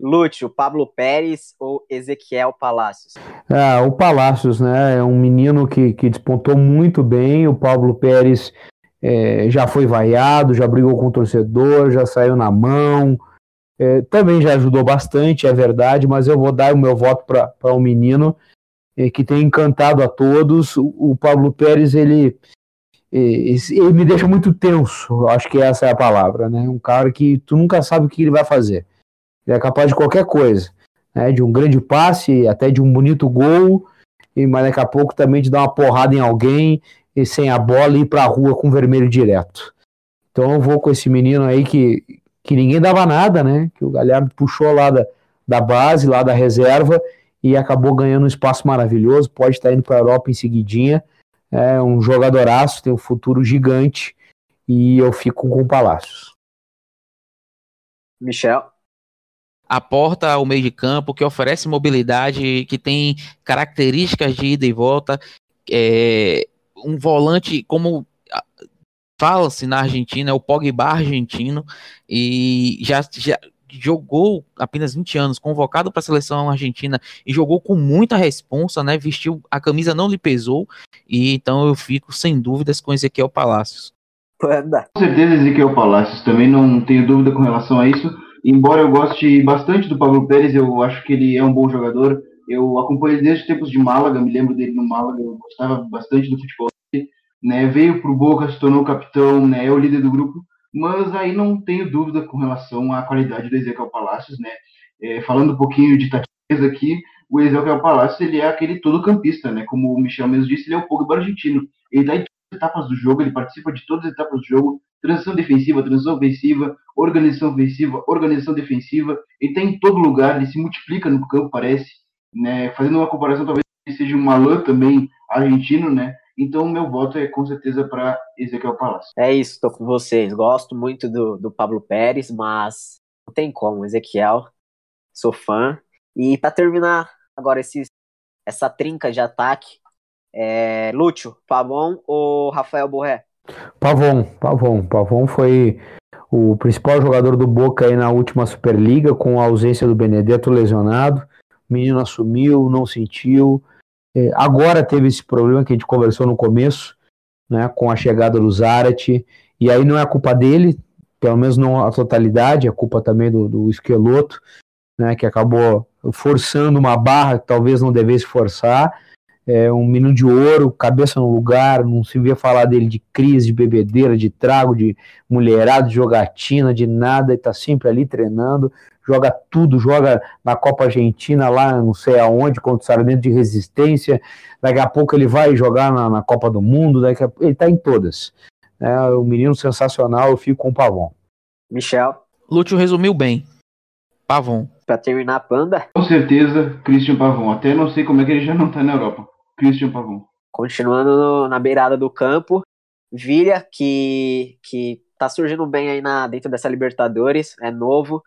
B: Lúcio, Pablo Pérez ou Ezequiel Palacios?
C: Ah, o Palacios, né? É um menino que, que despontou muito bem. O Pablo Pérez é, já foi vaiado, já brigou com o torcedor, já saiu na mão. É, também já ajudou bastante, é verdade, mas eu vou dar o meu voto para um menino é, que tem encantado a todos. O, o Pablo Pérez, ele ele me deixa muito tenso, acho que essa é a palavra, né? Um cara que tu nunca sabe o que ele vai fazer. Ele é capaz de qualquer coisa, né? De um grande passe, até de um bonito gol, e mas daqui a pouco também de dar uma porrada em alguém e sem a bola e ir pra rua com vermelho direto. Então eu vou com esse menino aí que, que ninguém dava nada, né? Que o Galhardo puxou lá da, da base, lá da reserva, e acabou ganhando um espaço maravilhoso, pode estar indo para a Europa em seguidinha é um jogadoraço, tem um futuro gigante e eu fico com o Palácios.
B: Michel.
F: Aporta ao meio de campo, que oferece mobilidade, que tem características de ida e volta, é, um volante como fala-se na Argentina, é o Pogba argentino, e já, já jogou apenas 20 anos, convocado para a seleção argentina e jogou com muita responsa, né? Vestiu a camisa não lhe pesou e então eu fico sem dúvidas com Ezequiel Palacios.
B: Panda.
G: Com certeza Ezequiel Palacios, também não tenho dúvida com relação a isso. Embora eu goste bastante do Pablo Pérez, eu acho que ele é um bom jogador. Eu acompanho ele desde os tempos de Málaga, me lembro dele no Málaga, eu gostava bastante do futebol dele. Né, veio para o Boca, se tornou capitão, né, é o líder do grupo mas aí não tenho dúvida com relação à qualidade do Ezequiel Palacios, né? É, falando um pouquinho de Tatias aqui, o Ezequiel Palacios ele é aquele todo campista, né? Como o Michel mesmo disse, ele é o Pogba argentino. Ele dá etapas do jogo, ele participa de todas as etapas do jogo, transição defensiva, transição ofensiva, organização ofensiva, organização defensiva, ele está em todo lugar, ele se multiplica no campo, parece, né, fazendo uma comparação, talvez seja um Malan também argentino, né, então, meu voto é com certeza para Ezequiel Palácio.
B: É isso, estou com vocês. Gosto muito do, do Pablo Pérez, mas não tem como. Ezequiel, sou fã. E para terminar agora esse, essa trinca de ataque, é, Lúcio, Pavon ou Rafael Borré?
C: Pavon, Pavon. Pavon foi o principal jogador do Boca aí na última Superliga, com a ausência do Benedetto lesionado. O menino assumiu, não sentiu. É, agora teve esse problema que a gente conversou no começo, né, com a chegada do Zarate. E aí não é culpa dele, pelo menos não a totalidade, é culpa também do, do Esqueloto, né, que acabou forçando uma barra que talvez não devesse forçar é, um menino de ouro, cabeça no lugar, não se via falar dele de crise, de bebedeira, de trago, de mulherada, de jogatina, de nada, e tá sempre ali treinando, joga tudo, joga na Copa Argentina lá, não sei aonde, contra o Sarmento de Resistência, daqui a pouco ele vai jogar na, na Copa do Mundo, daqui a, ele tá em todas. É um menino sensacional, eu fico com o Pavon.
B: Michel.
F: Lúcio resumiu bem. Pavon.
B: Pra terminar, Panda?
G: Com certeza, Christian Pavon. Até não sei como é que ele já não tá na Europa. Christian Pavon.
B: Continuando no, na beirada do campo, Vilha, que, que tá surgindo bem aí na, dentro dessa Libertadores, é novo,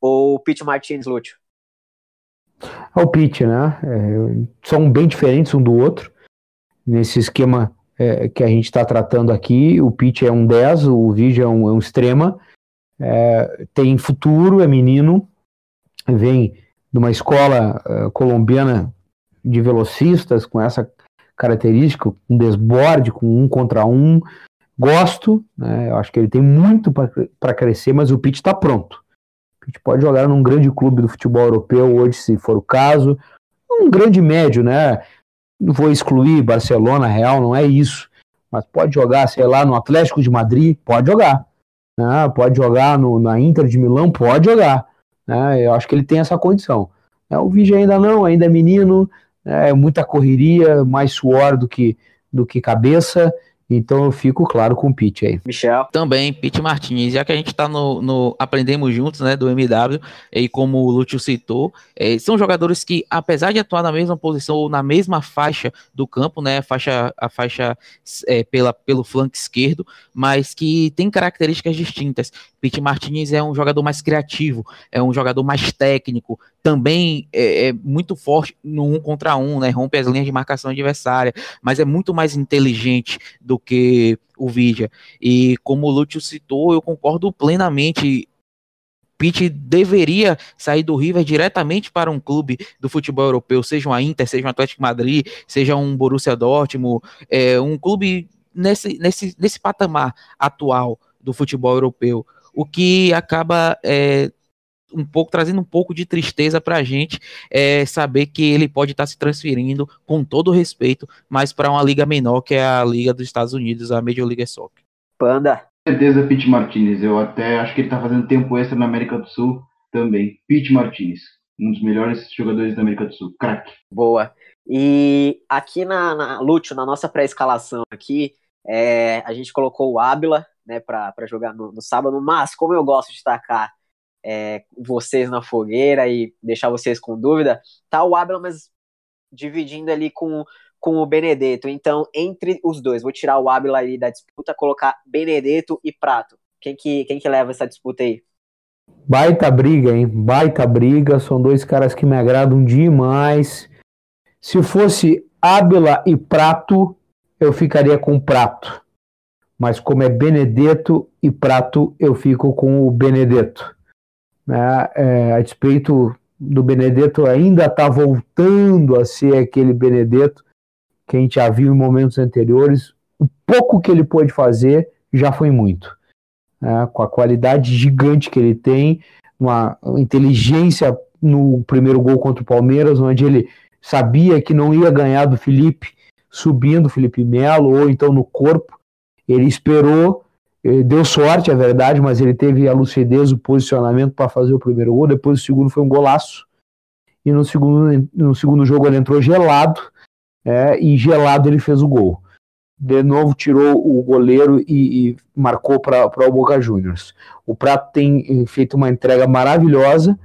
B: ou Pete Martins, Lúcio?
C: É o Pete, né? É, são bem diferentes um do outro. Nesse esquema é, que a gente está tratando aqui, o Pete é um 10, o Vigia é um, é um extrema, é, tem futuro, é menino, vem de uma escola uh, colombiana de velocistas com essa característica, um desborde com um contra um. Gosto, né? Eu acho que ele tem muito para crescer, mas o Pitt está pronto. O Pitt pode jogar num grande clube do futebol europeu hoje, se for o caso. Um grande médio, né? Não vou excluir Barcelona, Real, não é isso. Mas pode jogar, sei lá, no Atlético de Madrid, pode jogar. Né? Pode jogar no, na Inter de Milão, pode jogar. Né? Eu acho que ele tem essa condição. É, o Vigi ainda não, ainda é menino, é muita correria, mais suor do que, do que cabeça. Então eu fico, claro, com o Pete aí.
B: Michel.
F: Também, Pete Martins. Já que a gente está no, no, Aprendemos Juntos, né, do MW, e como o Lúcio citou, é, são jogadores que, apesar de atuar na mesma posição ou na mesma faixa do campo, né, a faixa, a faixa é, pela, pelo flanco esquerdo, mas que tem características distintas. Pete Martins é um jogador mais criativo, é um jogador mais técnico, também é, é, muito forte no um contra um, né? Rompe as linhas de marcação adversária, mas é muito mais inteligente do que o Vidia. E como o Lúcio citou, eu concordo plenamente. Pitt deveria sair do River diretamente para um clube do futebol europeu, seja um Inter, seja um Atlético Madrid, seja um Borussia Dortmund, é, um clube nesse, nesse, nesse patamar atual do futebol europeu o que acaba é, um pouco trazendo um pouco de tristeza para a gente é, saber que ele pode estar tá se transferindo com todo respeito, mas para uma liga menor que é a liga dos Estados Unidos, a Major League Soccer.
B: Panda.
G: Com certeza, Pete Martinez. Eu até acho que ele está fazendo tempo extra na América do Sul também. Pete Martinez, um dos melhores jogadores da América do Sul, craque.
B: Boa. E aqui na, na Lúcio, na nossa pré-escalação aqui, é, a gente colocou o Ábila, né, para jogar no, no, sábado, mas como eu gosto de tacar é, vocês na fogueira e deixar vocês com dúvida, tá o Abel, mas dividindo ali com, com o Benedetto. Então, entre os dois, vou tirar o Abel aí da disputa, colocar Benedetto e Prato. Quem que, quem que leva essa disputa aí?
C: Baita briga, hein? Baita briga. São dois caras que me agradam demais. Se fosse Ábila e Prato, eu ficaria com Prato mas como é Benedetto e Prato, eu fico com o Benedetto. Né? É, a despeito do Benedetto ainda está voltando a ser aquele Benedetto que a gente já viu em momentos anteriores. O pouco que ele pôde fazer já foi muito. Né? Com a qualidade gigante que ele tem, uma inteligência no primeiro gol contra o Palmeiras, onde ele sabia que não ia ganhar do Felipe subindo, Felipe Melo, ou então no corpo, ele esperou, ele deu sorte, é verdade, mas ele teve a lucidez, o posicionamento para fazer o primeiro gol. Depois o segundo foi um golaço. E no segundo, no segundo jogo ele entrou gelado, é, e gelado ele fez o gol. de novo tirou o goleiro e, e marcou para o Boca Juniors. O Prato tem feito uma entrega maravilhosa,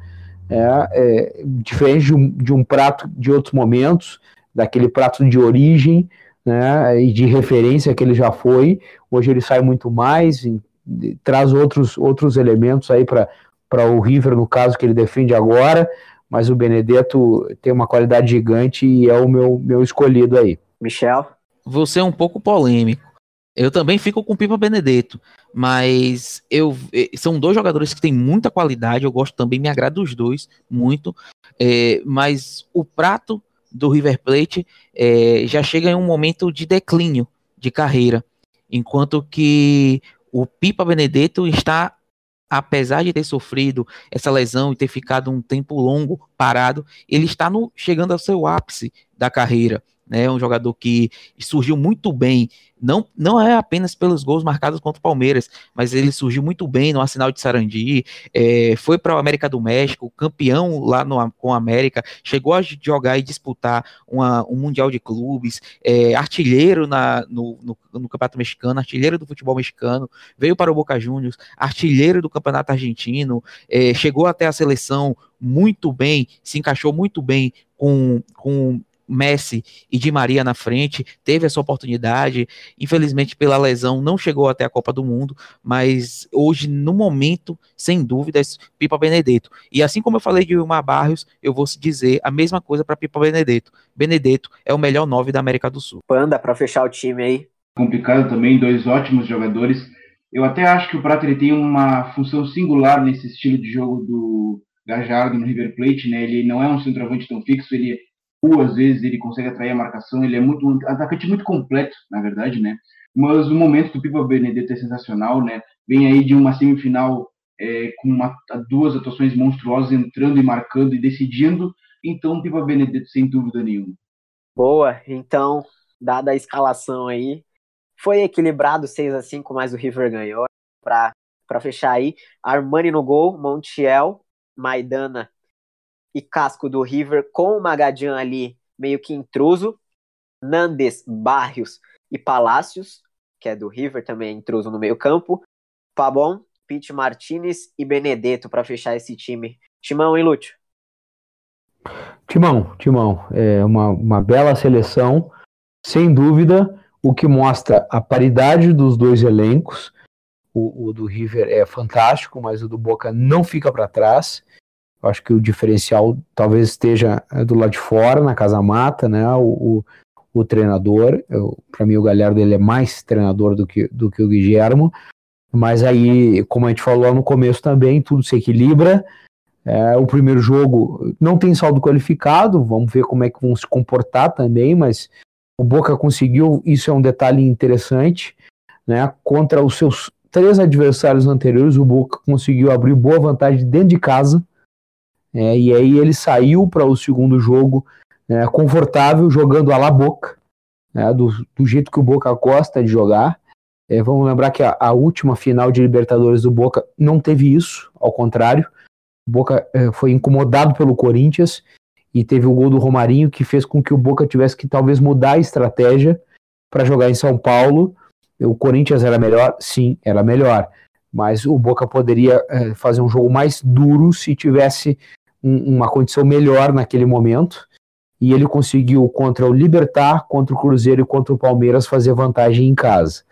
C: é, é, diferente de um, de um, prato de outros momentos, daquele prato de origem né, e de referência que ele já foi. Hoje ele sai muito mais, e, e, traz outros, outros elementos aí para o River, no caso que ele defende agora, mas o Benedetto tem uma qualidade gigante e é o meu, meu escolhido aí.
B: Michel?
F: Você é um pouco polêmico. Eu também fico com o Pipa Benedetto, mas eu eh, são dois jogadores que têm muita qualidade. Eu gosto também, me agrada os dois muito. É, mas o prato do River Plate é, já chega em um momento de declínio de carreira, enquanto que o Pipa Benedetto está, apesar de ter sofrido essa lesão e ter ficado um tempo longo parado, ele está no, chegando ao seu ápice da carreira né? Um jogador que surgiu muito bem, não, não é apenas pelos gols marcados contra o Palmeiras, mas ele surgiu muito bem no Arsenal de Sarandi, é, foi para o América do México, campeão lá no, com a América, chegou a jogar e disputar uma, um Mundial de Clubes, é, artilheiro na, no, no, no, Campeonato Mexicano, artilheiro do futebol mexicano, veio para o Boca Juniors, artilheiro do Campeonato Argentino, é, chegou até a seleção muito bem, se encaixou muito bem com, com Messi e Di Maria na frente, teve essa oportunidade, infelizmente pela lesão não chegou até a Copa do Mundo, mas hoje, no momento, sem dúvidas, Pipa Benedetto. E assim como eu falei de Wilmar Barrios, eu vou dizer a mesma coisa para Pipa Benedetto. Benedetto é o melhor nove da América do Sul.
B: Panda, para fechar o time aí.
G: Complicado também, dois ótimos jogadores. Eu até acho que o Prato ele tem uma função singular nesse estilo de jogo do Gajardo no River Plate, né? Ele não é um centroavante tão fixo, ele às vezes ele consegue atrair a marcação, ele é muito um atacante muito completo, na verdade, né? Mas o momento do Pipa Benedetto é sensacional, né? Vem aí de uma semifinal é, com uma, duas atuações monstruosas entrando e marcando e decidindo, então Pipa Benedetto sem dúvida nenhuma.
B: Boa, então, dada a escalação aí, foi equilibrado 6 a 5 mas o River ganhou. Para fechar aí, Armani no gol, Montiel, Maidana e Casco do River com o Magadian ali meio que intruso. Nandes, Barrios e Palácios, que é do River também intruso no meio-campo. Pabon, Pete Martinez e Benedetto para fechar esse time. Timão, hein, Lúcio?
C: Timão, Timão. É uma, uma bela seleção, sem dúvida, o que mostra a paridade dos dois elencos. O, o do River é fantástico, mas o do Boca não fica para trás. Eu acho que o diferencial talvez esteja eh, do lado de fora, na casa mata, né? O, o, o treinador, para mim o Galhardo ele é mais treinador do que, do que o Guilhermo, mas aí, como a gente falou no começo também, tudo se equilibra. É, o primeiro jogo não tem saldo qualificado, vamos ver como é que vão se comportar também, mas o Boca conseguiu, isso é um detalhe interessante, né? Contra os seus três adversários anteriores, o Boca conseguiu abrir boa vantagem dentro de casa é, e aí ele saiu para o segundo jogo né, confortável, jogando a la boca, né, do, do, jeito que o Boca gosta de jogar. É, vamos lembrar que a, a, última final de Libertadores do Boca não teve isso, ao contrário. O Boca é, foi incomodado pelo Corinthians e teve o gol do Romarinho que fez com que o Boca tivesse que talvez mudar a estratégia para jogar em São Paulo. O Corinthians era melhor? Sim, era melhor. Mas o Boca poderia é, fazer um jogo mais duro se tivesse um, uma condição melhor naquele momento. E ele conseguiu contra o Libertar, contra o Cruzeiro e contra o Palmeiras fazer vantagem em casa.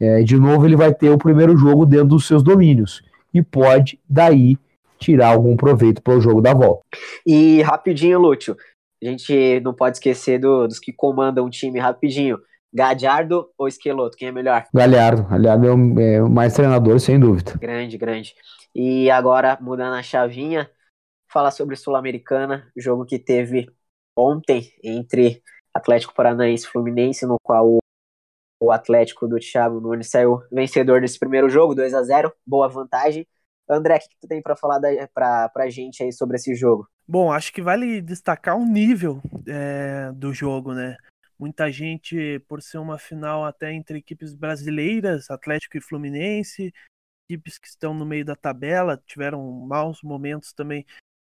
C: É, de novo, ele vai ter o primeiro jogo dentro dos seus domínios e pode daí tirar algum proveito para o jogo da volta.
B: E rapidinho, Lúcio, a gente não pode esquecer do, dos que comandam o time rapidinho. Gadiardo ou Esqueloto, quem é melhor?
C: Galhardo, Galhardo é o, é o mais treinador, sem dúvida.
B: Grande, grande. E agora, mudando a chavinha, falar sobre Sul-Americana, jogo que teve ontem entre Atlético Paranaense e Fluminense, no qual o, Atlético do Thiago Nunes saiu vencedor desse primeiro jogo, 2 a 0 boa vantagem. André, o que, que tu tem para falar da, pra, pra gente aí sobre esse jogo?
D: Bom, acho que vale destacar o nível é, do jogo, né? Muita gente, por ser uma final até entre equipes brasileiras, Atlético e Fluminense, equipes que estão no meio da tabela, tiveram maus momentos também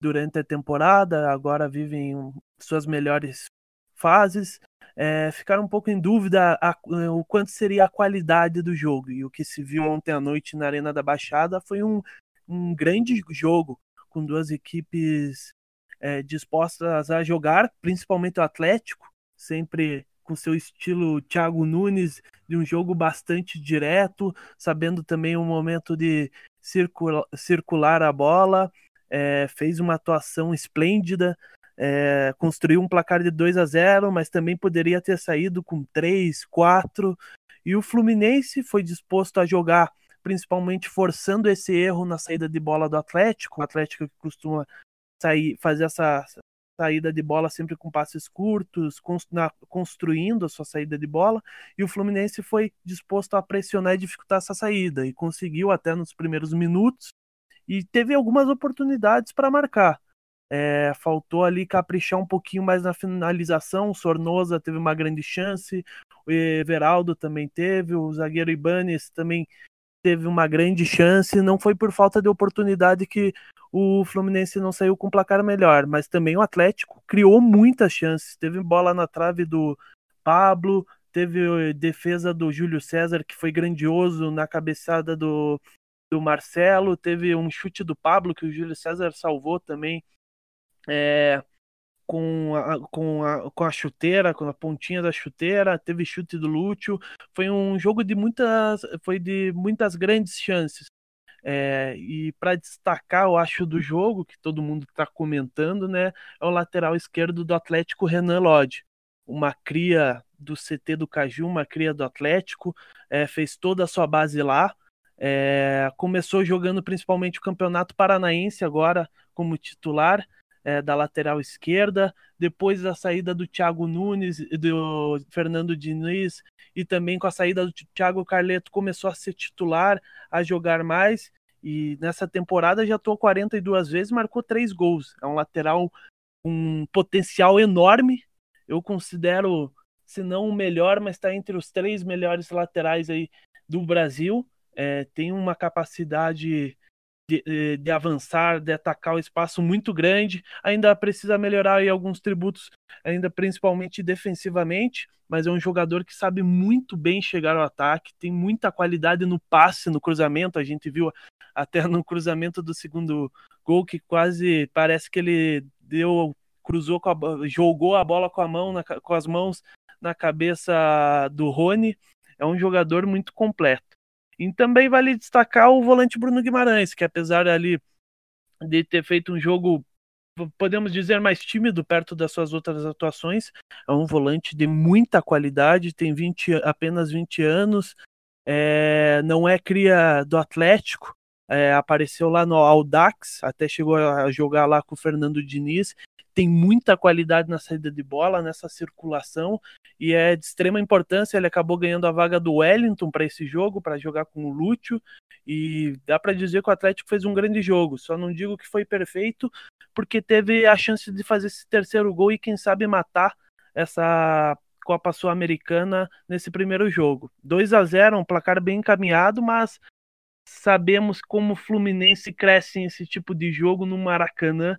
D: durante a temporada, agora vivem suas melhores fases, é, ficaram um pouco em dúvida a, a, o quanto seria a qualidade do jogo. E o que se viu ontem à noite na Arena da Baixada foi um, um grande jogo, com duas equipes é, dispostas a jogar, principalmente o Atlético, sempre com seu estilo Thiago Nunes, de um jogo bastante direto, sabendo também o momento de circula, circular a bola, é, fez uma atuação esplêndida, é, construiu um placar de 2 a 0, mas também poderia ter saído com 3, 4. E o Fluminense foi disposto a jogar, principalmente forçando esse erro na saída de bola do Atlético. O Atlético que costuma sair, fazer essa saída de bola sempre com passes curtos, construindo a sua saída de bola, e o Fluminense foi disposto a pressionar e dificultar essa saída, e conseguiu até nos primeiros minutos, e teve algumas oportunidades para marcar. É, faltou ali caprichar um pouquinho mais na finalização. O Sornosa teve uma grande chance, o Everaldo também teve, o zagueiro Ibanez também teve uma grande chance. Não foi por falta de oportunidade que o Fluminense não saiu com placar melhor, mas também o Atlético criou muitas chances. Teve bola na trave do Pablo, teve defesa do Júlio César que foi grandioso na cabeçada do, do Marcelo, teve um chute do Pablo que o Júlio César salvou também é, com, a, com, a, com a chuteira, com a pontinha da chuteira, teve chute do Lúcio. Foi um jogo de muitas, foi de muitas grandes chances. É, e para destacar, eu acho, do jogo, que todo mundo está comentando, né, é o lateral esquerdo do Atlético, Renan Lodge. Uma cria do CT do Caju, uma cria do Atlético, é, fez toda a sua base lá. É, começou jogando principalmente o Campeonato Paranaense agora como titular é, da lateral esquerda, depois da saída do Thiago Nunes, do Fernando Diniz e também com a saída do Thiago Carleto começou a ser titular, a jogar mais e nessa temporada já atuou 42 vezes, marcou três gols. É um lateral com um potencial enorme. Eu considero, se não o melhor, mas está entre os três melhores laterais aí do Brasil. É, tem uma capacidade de, eh, de, avançar, de atacar o espaço muito grande. Ainda precisa melhorar aí alguns tributos, ainda principalmente defensivamente, mas é um jogador que sabe muito bem chegar ao ataque, tem muita qualidade no passe, no cruzamento. A gente viu até no cruzamento do segundo gol que quase parece que ele deu cruzou a, jogou a bola com a mão na, com as mãos na cabeça do Rony. É um jogador muito completo. E também vale destacar o volante Bruno Guimarães, que apesar ali de ter feito um jogo, podemos dizer, mais tímido perto das suas outras atuações, é um volante de muita qualidade, tem 20, apenas 20 anos, é, não é cria do Atlético, é, apareceu lá no Audax, até chegou a jogar lá com o Fernando Diniz, tem muita qualidade na saída de bola, nessa circulação, e é de extrema importância. Ele acabou ganhando a vaga do Wellington para esse jogo, para jogar com o Lúcio, e dá para dizer que o Atlético fez um grande jogo. Só não digo que foi perfeito, porque teve a chance de fazer esse terceiro gol e, quem sabe, matar essa Copa Sul-Americana nesse primeiro jogo. 2 a 0 um placar bem encaminhado, mas sabemos como o Fluminense cresce nesse tipo de jogo no Maracanã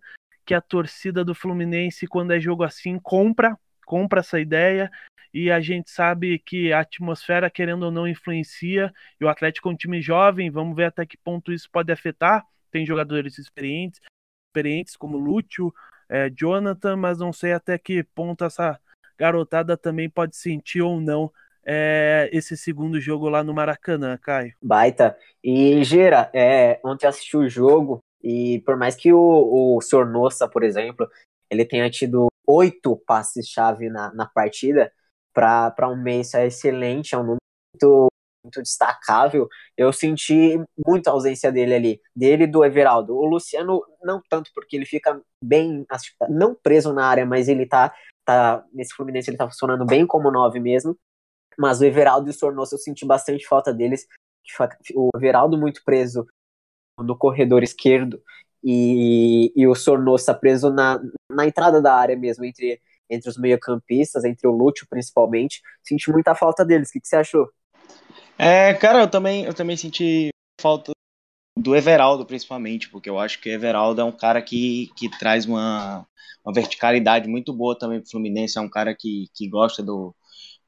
D: que a torcida do Fluminense, quando é jogo assim, compra, compra essa ideia. E a gente sabe que a atmosfera, querendo ou não, influencia. E o Atlético é um time jovem, vamos ver até que ponto isso pode afetar. Tem jogadores experientes, experientes como Lúcio, é, Jonathan, mas não sei até que ponto essa garotada também pode sentir ou não é, esse segundo jogo lá no Maracanã, Caio.
B: Baita. E Gira, é, ontem assisti o jogo e por mais que o, o Sornosa, por exemplo, ele tenha tido oito passes-chave na, na partida, para um mês é excelente, é um número muito, muito destacável. Eu senti muita ausência dele ali, dele e do Everaldo. O Luciano, não tanto, porque ele fica bem, não preso na área, mas ele tá, tá nesse Fluminense, ele tá funcionando bem como nove mesmo. Mas o Everaldo e o Sornosa eu senti bastante falta deles. O Everaldo muito preso no corredor esquerdo e, e o Sornosa preso na, na entrada da área mesmo, entre, entre os meio-campistas, entre o Lúcio principalmente. Senti muita falta deles. O que, que você achou?
E: É, cara, eu também, eu também senti falta do Everaldo, principalmente, porque eu acho que o Everaldo é um cara que, que traz uma, uma verticalidade muito boa também para o Fluminense, é um cara que, que gosta do,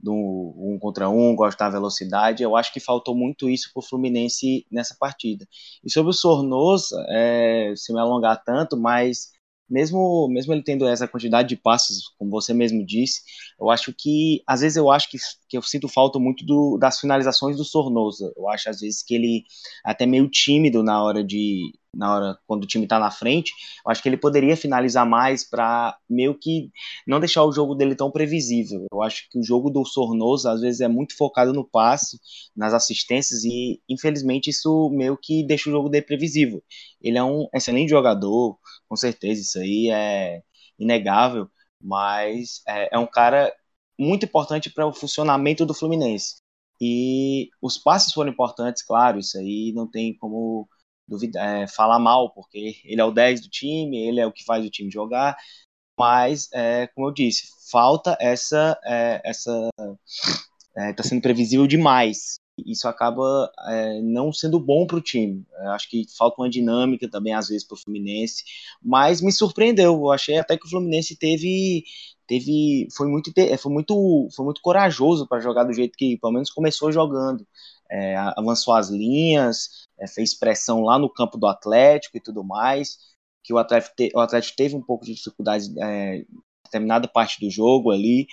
E: do um contra um, gosta da velocidade. Eu acho que faltou muito isso para o Fluminense nessa partida. E sobre o Sornosa, é, se me alongar tanto, mas mesmo, mesmo ele tendo essa quantidade de passes, como você mesmo disse, eu acho que, às vezes eu acho que, que eu sinto falta muito do, das finalizações do Sornosa. Eu acho, às vezes, que ele é até meio tímido na hora de, na hora quando o time está na frente, eu acho que ele poderia finalizar mais para meio que não deixar o jogo dele tão previsível. Eu acho que o jogo do Sornosa às vezes é muito focado no passe, nas assistências e infelizmente isso meio que deixa o jogo dele previsível. Ele é um excelente jogador, com certeza isso aí é inegável, mas é, é um cara muito importante para o funcionamento do Fluminense. E os passes foram importantes, claro, isso aí não tem como é, falar mal, porque ele é o 10 do time, ele é o que faz o time jogar, mas, é, como eu disse, falta essa. É, essa está é, sendo previsível demais. Isso acaba é, não sendo bom para o time. acho que falta uma dinâmica também, às vezes, para o Fluminense. Mas me surpreendeu. Eu achei até que o Fluminense teve teve foi muito foi muito foi muito corajoso para jogar do jeito que pelo menos começou jogando é, avançou as linhas é, fez pressão lá no campo do Atlético e tudo mais que o Atlético, te, o Atlético teve um pouco de dificuldade é, em determinada parte do jogo ali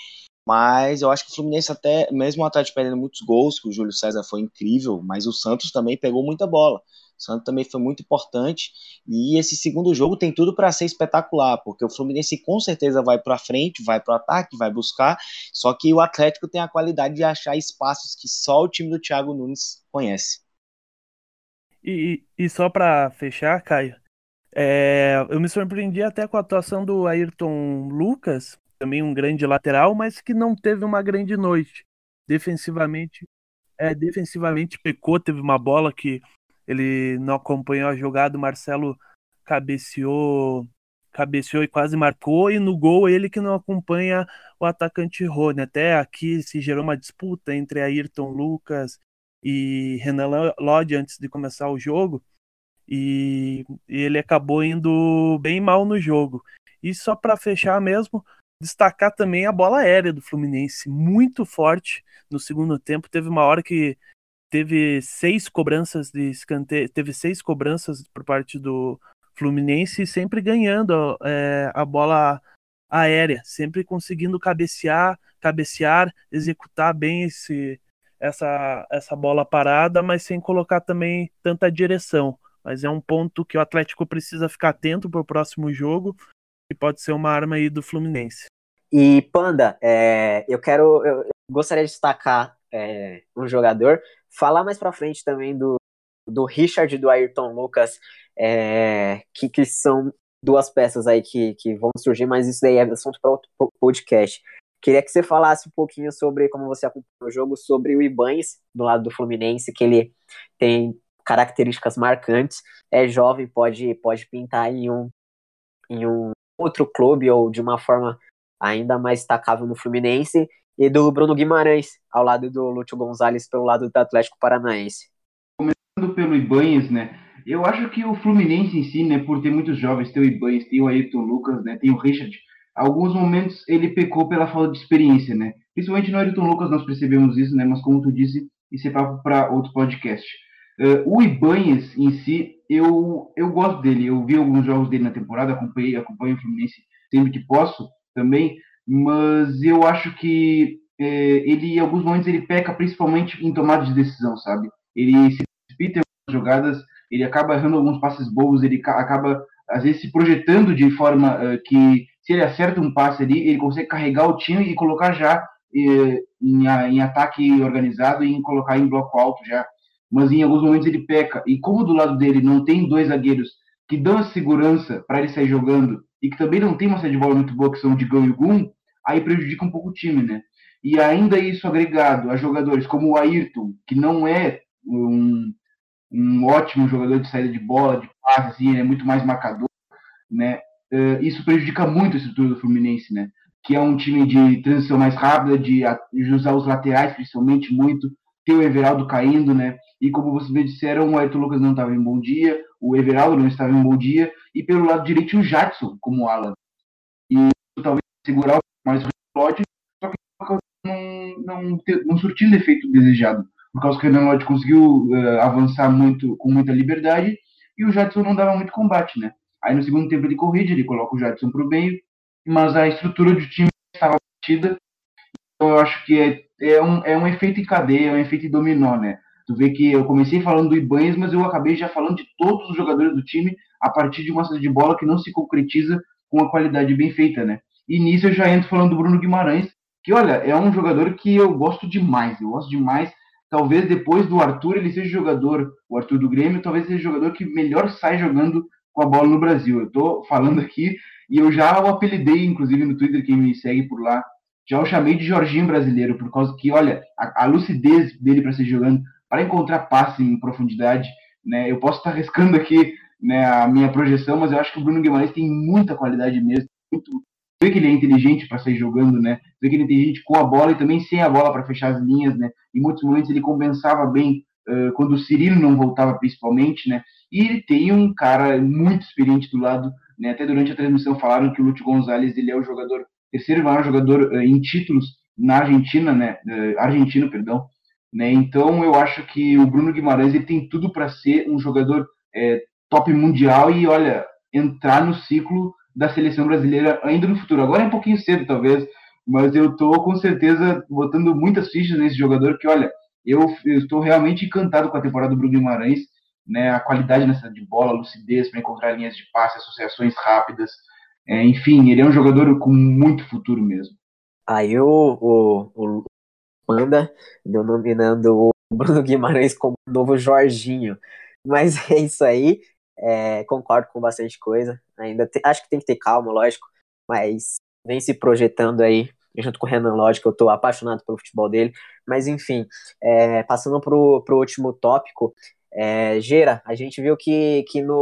E: mas eu acho que o Fluminense até mesmo o Atlético perdendo muitos gols que o Júlio César foi incrível mas o Santos também pegou muita bola Santos também foi muito importante. E esse segundo jogo tem tudo para ser espetacular, porque o Fluminense com certeza vai para frente, vai para o ataque, vai buscar. Só que o Atlético tem a qualidade de achar espaços que só o time do Thiago Nunes conhece.
D: E, e só para fechar, Caio, é, eu me surpreendi até com a atuação do Ayrton Lucas, também um grande lateral, mas que não teve uma grande noite. Defensivamente, é, defensivamente pecou, teve uma bola que ele não acompanhou a jogada, o Marcelo cabeceou, cabeceou e quase marcou, e no gol ele que não acompanha o atacante Rony. Até aqui se gerou uma disputa entre Ayrton Lucas e Renan Lodge antes de começar o jogo, e ele acabou indo bem mal no jogo. E só para fechar mesmo, destacar também a bola aérea do Fluminense, muito forte no segundo tempo. Teve uma hora que teve seis cobranças de escanteio, teve seis cobranças por parte do Fluminense, sempre ganhando é, a bola aérea, sempre conseguindo cabecear, cabecear, executar bem esse, essa, essa bola parada, mas sem colocar também tanta direção. Mas é um ponto que o Atlético precisa ficar atento para o próximo jogo e pode ser uma arma aí do Fluminense.
B: E Panda, é, eu quero, eu gostaria de destacar é, um jogador. Falar mais pra frente também do, do Richard e do Ayrton Lucas, é, que, que são duas peças aí que, que vão surgir, mas isso daí é assunto para outro podcast. Queria que você falasse um pouquinho sobre como você acompanhou o jogo, sobre o Ibanes do lado do Fluminense, que ele tem características marcantes, é jovem, pode, pode pintar em um, em um outro clube ou de uma forma ainda mais destacável no Fluminense, e do Bruno Guimarães, ao lado do Lúcio Gonzalez, pelo lado do Atlético Paranaense.
G: Começando pelo Ibanhes, né? Eu acho que o Fluminense em si, né, por ter muitos jovens, tem o Ibanhes, tem o Ayrton Lucas, né, tem o Richard, alguns momentos ele pecou pela falta de experiência, né? Principalmente no Ayrton Lucas nós percebemos isso, né? Mas como tu disse, isso é papo para outro podcast. Uh, o Ibanhes em si, eu, eu gosto dele. Eu vi alguns jogos dele na temporada, acompanhei, acompanho o Fluminense sempre que posso também mas eu acho que é, ele, em alguns momentos, ele peca principalmente em tomada de decisão, sabe? Ele se precipita em jogadas, ele acaba errando alguns passes bobos, ele acaba, às vezes, se projetando de forma uh, que, se ele acerta um passe ali, ele consegue carregar o time e colocar já uh, em, em ataque organizado e em colocar em bloco alto já. Mas em alguns momentos ele peca. E como do lado dele não tem dois zagueiros que dão a segurança para ele sair jogando e que também não tem uma saída de bola muito boa, que são o Digão e o Gum, aí prejudica um pouco o time, né? E ainda isso agregado a jogadores como o Ayrton, que não é um, um ótimo jogador de saída de bola, de passe, assim, é muito mais marcador, né? Uh, isso prejudica muito a estrutura do Fluminense, né? Que é um time de transição mais rápida, de, de usar os laterais principalmente muito, ter o Everaldo caindo, né? E como vocês me disseram, o Ayrton Lucas não estava em bom dia, o Everaldo não estava em bom dia, e pelo lado direito o Jadson como ala. E talvez segurar mais o só que não, não, não surtindo efeito desejado, por causa que o Renan Lodge conseguiu uh, avançar muito com muita liberdade e o Jadson não dava muito combate, né? Aí no segundo tempo de corrida ele coloca o Jadson para o meio, mas a estrutura do time estava batida. Então eu acho que é, é, um, é um efeito em cadeia, é um efeito dominó, né? Tu vê que eu comecei falando do Ibanez, mas eu acabei já falando de todos os jogadores do time a partir de uma saída de bola que não se concretiza com uma qualidade bem feita, né? E nisso eu já entro falando do Bruno Guimarães, que olha, é um jogador que eu gosto demais, eu gosto demais. Talvez depois do Arthur ele seja jogador, o Arthur do Grêmio, talvez seja jogador que melhor sai jogando com a bola no Brasil. Eu tô falando aqui e eu já o apelidei, inclusive no Twitter, quem me segue por lá, já o chamei de Jorginho brasileiro, por causa que, olha, a, a lucidez dele para ser jogando, para encontrar passe em profundidade, né? Eu posso estar [laughs] arriscando aqui né, a minha projeção, mas eu acho que o Bruno Guimarães tem muita qualidade mesmo, muito, vê que ele é inteligente para sair jogando, né? Vê que ele é inteligente com a bola e também sem a bola para fechar as linhas, né? Em muitos momentos ele compensava bem uh, quando o Cirilo não voltava, principalmente, né? E ele tem um cara muito experiente do lado, né? Até durante a transmissão falaram que o Lúcio Gonzalez ele é o jogador terceiro maior jogador uh, em títulos na Argentina, né? Uh, argentino, perdão. Né? Então eu acho que o Bruno Guimarães ele tem tudo para ser um jogador é, top mundial e olha entrar no ciclo da seleção brasileira ainda no futuro. Agora é um pouquinho cedo, talvez, mas eu estou com certeza botando muitas fichas nesse jogador que, olha, eu, eu estou realmente encantado com a temporada do Bruno Guimarães, né, a qualidade nessa de bola, a lucidez para encontrar linhas de passe, associações rápidas, é, enfim, ele é um jogador com muito futuro mesmo.
B: Aí o, o, o Panda denominando o Bruno Guimarães como novo Jorginho, mas é isso aí. É, concordo com bastante coisa. Ainda te, acho que tem que ter calma, lógico, mas vem se projetando aí junto com o Renan que eu tô apaixonado pelo futebol dele. Mas enfim, é, passando pro, pro último tópico, é, Gera, a gente viu que, que no,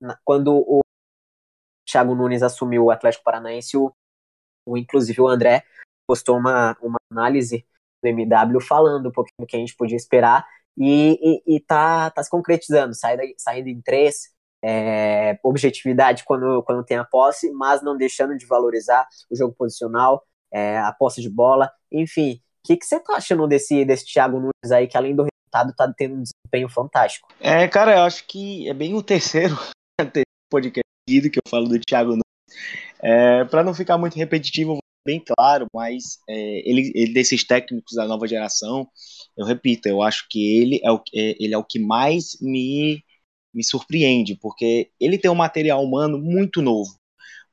B: na, quando o Thiago Nunes assumiu o Atlético Paranaense, o, o, inclusive o André postou uma, uma análise do MW falando um pouquinho do que a gente podia esperar e, e, e tá, tá se concretizando, saindo, saindo em três, é, objetividade quando, quando tem a posse, mas não deixando de valorizar o jogo posicional, é, a posse de bola, enfim. O que, você tá achando desse, desse Thiago Nunes aí, que além do resultado tá tendo um desempenho fantástico?
E: É, cara, eu acho que é bem o terceiro [laughs] podcast que eu falo do Thiago Nunes. É, para não ficar muito repetitivo, bem claro, mas é, ele, ele desses técnicos da nova geração, eu repito, eu acho que ele é o, é, ele é o que mais me, me surpreende, porque ele tem um material humano muito novo,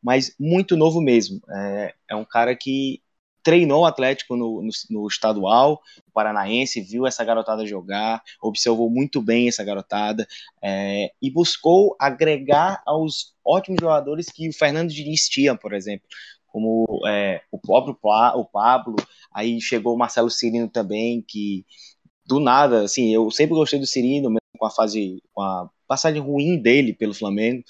E: mas muito novo mesmo. É, é um cara que treinou o Atlético no, no, no estadual, o Paranaense, viu essa garotada jogar, observou muito bem essa garotada é, e buscou agregar aos ótimos jogadores que o Fernando Diniz tinha, por exemplo como é, o próprio o Pablo, aí chegou o Marcelo Cirino também, que do nada, assim, eu sempre gostei do Cirino, mesmo com a fase, com a passagem ruim dele pelo Flamengo,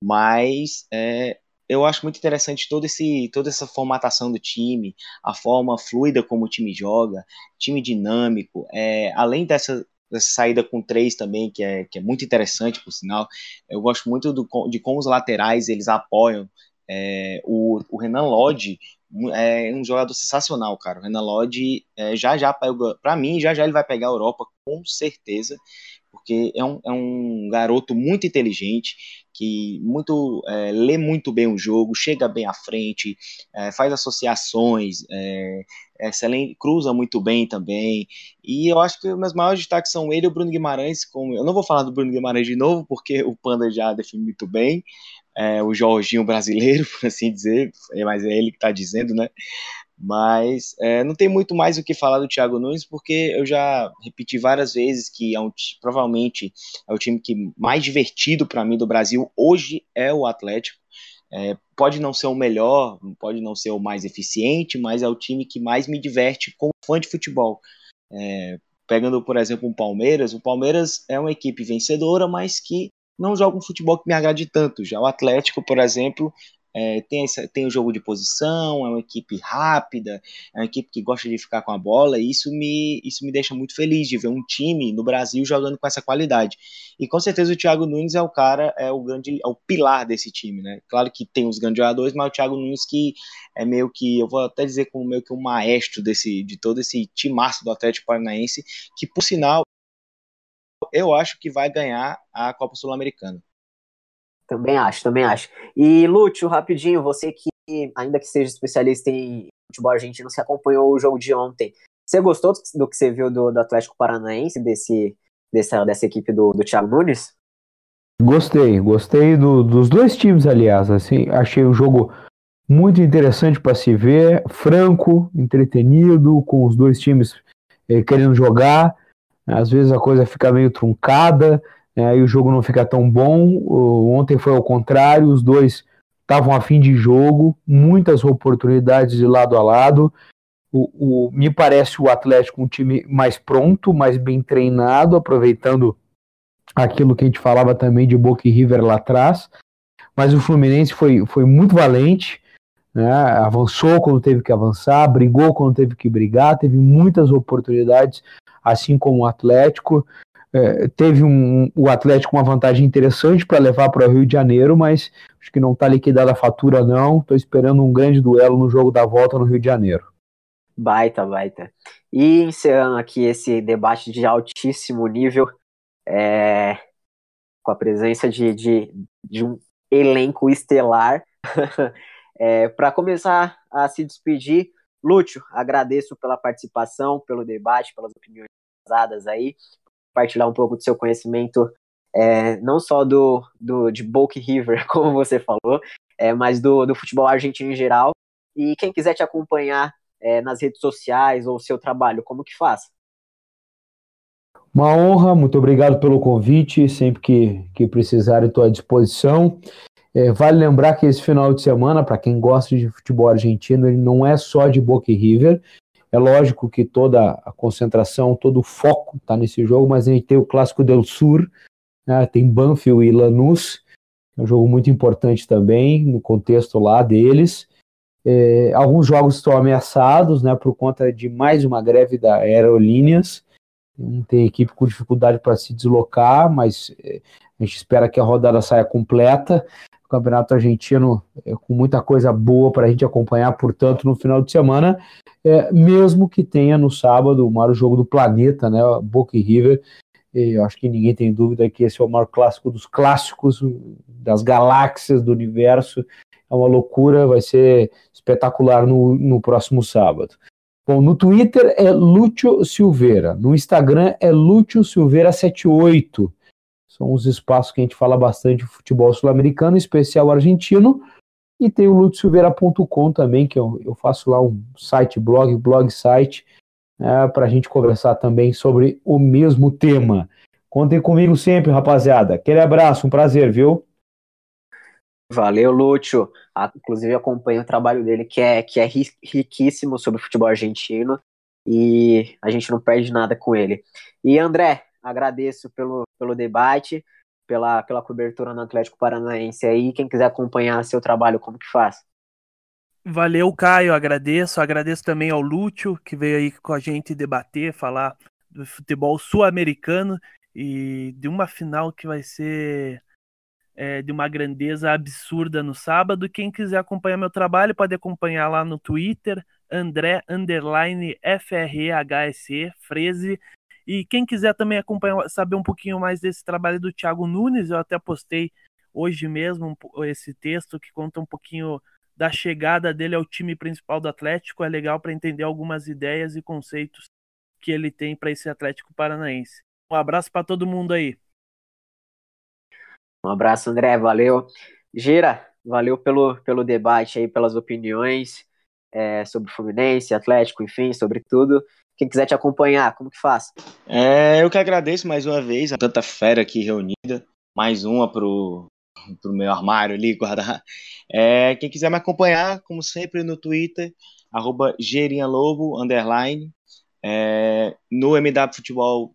E: mas é, eu acho muito interessante todo esse, toda essa formatação do time, a forma fluida como o time joga, time dinâmico, é, além dessa, dessa saída com três também, que é, que é muito interessante, por sinal, eu gosto muito do, de como os laterais eles apoiam é, o, o Renan Lodge é um jogador sensacional, cara. O Renan Lodge é, já já para mim, já já ele vai pegar a Europa com certeza, porque é um, é um garoto muito inteligente que muito é, lê muito bem o jogo, chega bem à frente, é, faz associações, é, excelente, cruza muito bem também. E eu acho que os meus maiores destaques são ele e o Bruno Guimarães. Como, eu não vou falar do Bruno Guimarães de novo, porque o Panda já define muito bem, é, o Jorginho brasileiro, [laughs] por assim dizer, é, mas é ele que está dizendo, né? Mas é, não tem muito mais o que falar do Thiago Nunes, porque eu já repeti várias vezes que é um, provavelmente é o time que mais divertido para mim do Brasil hoje é o Atlético. É, pode não ser o melhor, pode não ser o mais eficiente, mas é o time que mais me diverte como fã de futebol. É, pegando, por exemplo, o um Palmeiras, o Palmeiras é uma equipe vencedora, mas que não joga um futebol que me agrade tanto. Já o Atlético, por exemplo, é, tem, essa, tem o jogo de posição, é uma equipe rápida, é uma equipe que gosta de ficar com a bola, e isso me, isso me deixa muito feliz de ver um time no Brasil jogando com essa qualidade. E com certeza o Thiago Nunes é o cara, é o grande, é o pilar desse time, né? Claro que tem os grandes jogadores, mas o Thiago Nunes que é meio que, eu vou até dizer como meio que um maestro desse, de todo esse timaço do Atlético Paranaense, que por sinal eu acho que vai ganhar a Copa Sul-Americana.
B: Também acho, também acho. E Lúcio, rapidinho, você que, ainda que seja especialista em futebol argentino, você acompanhou o jogo de ontem. Você gostou do que você viu do, do Atlético Paranaense, desse, dessa, dessa equipe do, do Thiago Nunes?
C: Gostei, gostei do, dos dois times, aliás. Assim, achei o jogo muito interessante para se ver, franco, entretenido, com os dois times eh, querendo jogar. Às vezes a coisa fica meio truncada, né, e o jogo não fica tão bom. Ontem foi ao contrário, os dois estavam a fim de jogo, muitas oportunidades de lado a lado. O, o, me parece o Atlético um time mais pronto, mais bem treinado, aproveitando aquilo que a gente falava também de Boca e River lá atrás. Mas o Fluminense foi, foi muito valente, né, avançou quando teve que avançar, brigou quando teve que brigar, teve muitas oportunidades assim como o Atlético. É, teve um, o Atlético uma vantagem interessante para levar para o Rio de Janeiro, mas acho que não está liquidada a fatura, não. Estou esperando um grande duelo no jogo da volta no Rio de Janeiro.
B: Baita, baita. E encerrando aqui esse debate de altíssimo nível, é, com a presença de, de, de um elenco estelar, [laughs] é, para começar a se despedir, Lúcio, agradeço pela participação, pelo debate, pelas opiniões usadas aí, compartilhar um pouco do seu conhecimento, é, não só do, do de Boca River, [laughs] como você falou, é, mas do, do futebol argentino em geral. E quem quiser te acompanhar é, nas redes sociais ou o seu trabalho, como que faz?
C: Uma honra, muito obrigado pelo convite. Sempre que, que precisar, estou à disposição. É, vale lembrar que esse final de semana, para quem gosta de futebol argentino, ele não é só de Boca e River. É lógico que toda a concentração, todo o foco está nesse jogo, mas a gente tem o Clássico del Sur, né, tem Banfield e Lanús, é um jogo muito importante também no contexto lá deles. É, alguns jogos estão ameaçados né, por conta de mais uma greve da Aerolíneas. Tem equipe com dificuldade para se deslocar, mas é, a gente espera que a rodada saia completa o Campeonato Argentino é, com muita coisa boa para a gente acompanhar, portanto, no final de semana, é, mesmo que tenha no sábado o maior jogo do planeta, né, Boca e River. E eu acho que ninguém tem dúvida que esse é o maior clássico dos clássicos, das galáxias do universo. É uma loucura, vai ser espetacular no, no próximo sábado. Bom, no Twitter é Lúcio Silveira, no Instagram é Lúcio Silveira78. São os espaços que a gente fala bastante de futebol sul-americano, especial argentino. E tem o lutsilveira.com também, que eu, eu faço lá um site, blog, blog site, né, para a gente conversar também sobre o mesmo tema. Contem comigo sempre, rapaziada. Aquele abraço, um prazer, viu?
B: Valeu, Lúcio. Inclusive, acompanho o trabalho dele, que é, que é riquíssimo sobre futebol argentino. E a gente não perde nada com ele. E André, agradeço pelo, pelo debate, pela, pela cobertura no Atlético Paranaense aí. Quem quiser acompanhar seu trabalho, como que faz?
D: Valeu, Caio, agradeço. Agradeço também ao Lúcio, que veio aí com a gente debater, falar do futebol sul-americano e de uma final que vai ser é, de uma grandeza absurda no sábado. Quem quiser acompanhar meu trabalho pode acompanhar lá no Twitter, André underline FRHSE, Freze. E quem quiser também acompanhar, saber um pouquinho mais desse trabalho do Thiago Nunes, eu até postei hoje mesmo esse texto que conta um pouquinho da chegada dele ao time principal do Atlético. É legal para entender algumas ideias e conceitos que ele tem para esse Atlético Paranaense. Um abraço para todo mundo aí.
B: Um abraço, André, valeu. Gira, valeu pelo, pelo debate aí, pelas opiniões é, sobre Fluminense, Atlético, enfim, sobre tudo. Quem quiser te acompanhar, como que faz?
E: É, eu que agradeço mais uma vez a tanta fera aqui reunida. Mais uma pro, pro meu armário ali [laughs] guardar. É, quem quiser me acompanhar, como sempre, no Twitter, arroba gerinhalobo, underline. É, no MW Futebol,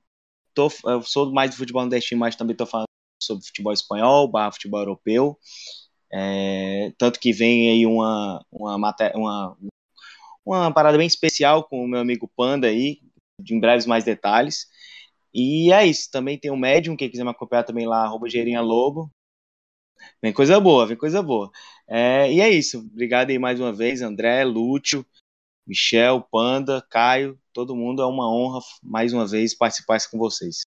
E: tô, eu sou mais do futebol nordestino, mas também estou falando sobre futebol espanhol, barra futebol europeu. É, tanto que vem aí uma, uma, uma, uma parada bem especial com o meu amigo Panda aí, de em breves mais detalhes. E é isso. Também tem o Medium, quem quiser me acompanhar também lá, arroba Lobo. Vem coisa boa, vem coisa boa. É, e é isso. Obrigado aí mais uma vez, André, Lúcio, Michel, Panda, Caio, todo mundo. É uma honra mais uma vez participar com vocês.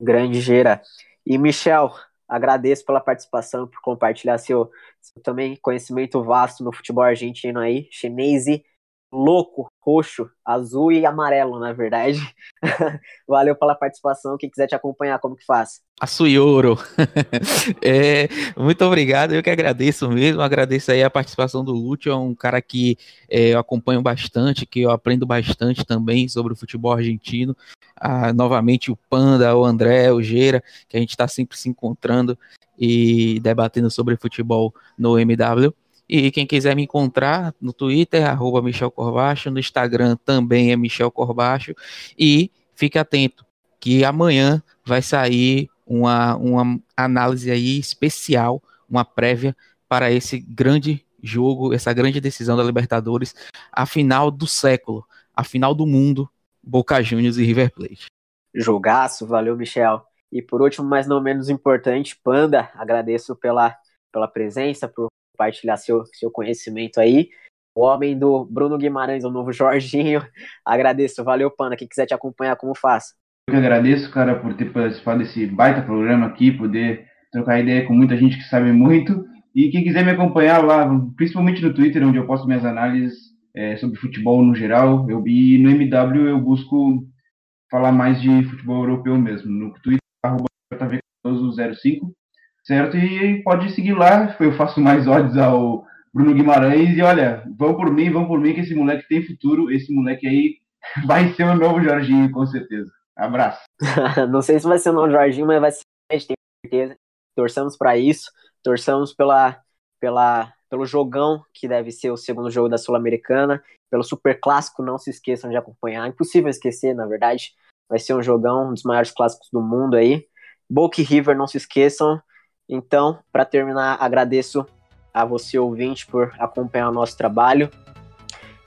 B: Grande Gera. E Michel, agradeço pela participação, por compartilhar seu, seu também conhecimento vasto no futebol argentino aí, chinês e louco, roxo, azul e amarelo, na verdade. [laughs] Valeu pela participação. Quem quiser te acompanhar, como que faz?
F: Açuioro. [laughs] é, muito obrigado, eu que agradeço mesmo. Agradeço aí a participação do Lúcio, é um cara que é, eu acompanho bastante, que eu aprendo bastante também sobre o futebol argentino. Ah, novamente o Panda, o André, o Geira, que a gente está sempre se encontrando e debatendo sobre futebol no MW. E quem quiser me encontrar no Twitter, arroba Michel Corbacho, no Instagram também é Michel Corbacho. E fique atento, que amanhã vai sair uma, uma análise aí especial, uma prévia para esse grande jogo, essa grande decisão da Libertadores, a final do século, a final do mundo, Boca Juniors e River Plate.
B: Jogaço, valeu, Michel. E por último, mas não menos importante, Panda, agradeço pela, pela presença, por compartilhar seu, seu conhecimento aí. O homem do Bruno Guimarães, o novo Jorginho. [laughs] Agradeço, valeu, Panda. Quem quiser te acompanhar, como faz?
G: Eu que agradeço, cara, por ter participado desse baita programa aqui, poder trocar ideia com muita gente que sabe muito. E quem quiser me acompanhar lá, principalmente no Twitter, onde eu posto minhas análises é, sobre futebol no geral, eu e no MW eu busco falar mais de futebol europeu mesmo. No Twitter, arroba 05 certo? E pode seguir lá, eu faço mais ódios ao Bruno Guimarães e olha, vão por mim, vão por mim, que esse moleque tem futuro, esse moleque aí [laughs] vai ser o novo Jorginho, com certeza. Abraço. [laughs]
B: Não sei se vai ser o novo Jorginho, mas vai ser, tenho certeza. Torçamos para isso, torçamos pela, pela, pelo jogão que deve ser o segundo jogo da Sul-Americana, pelo Super Clássico, não se esqueçam de acompanhar, impossível esquecer, na verdade, vai ser um jogão, um dos maiores clássicos do mundo aí. Boca e River, não se esqueçam, então, para terminar, agradeço a você, ouvinte, por acompanhar o nosso trabalho.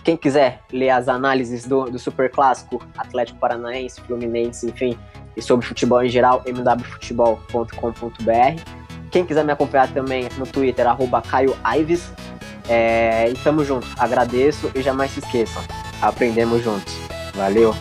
B: Quem quiser ler as análises do, do Super Clássico, Atlético Paranaense, Fluminense, enfim, e sobre futebol em geral, mwfutebol.com.br. Quem quiser me acompanhar também no Twitter, arroba Caio Ives. É, e tamo junto. Agradeço e jamais se esqueçam. Aprendemos juntos. Valeu!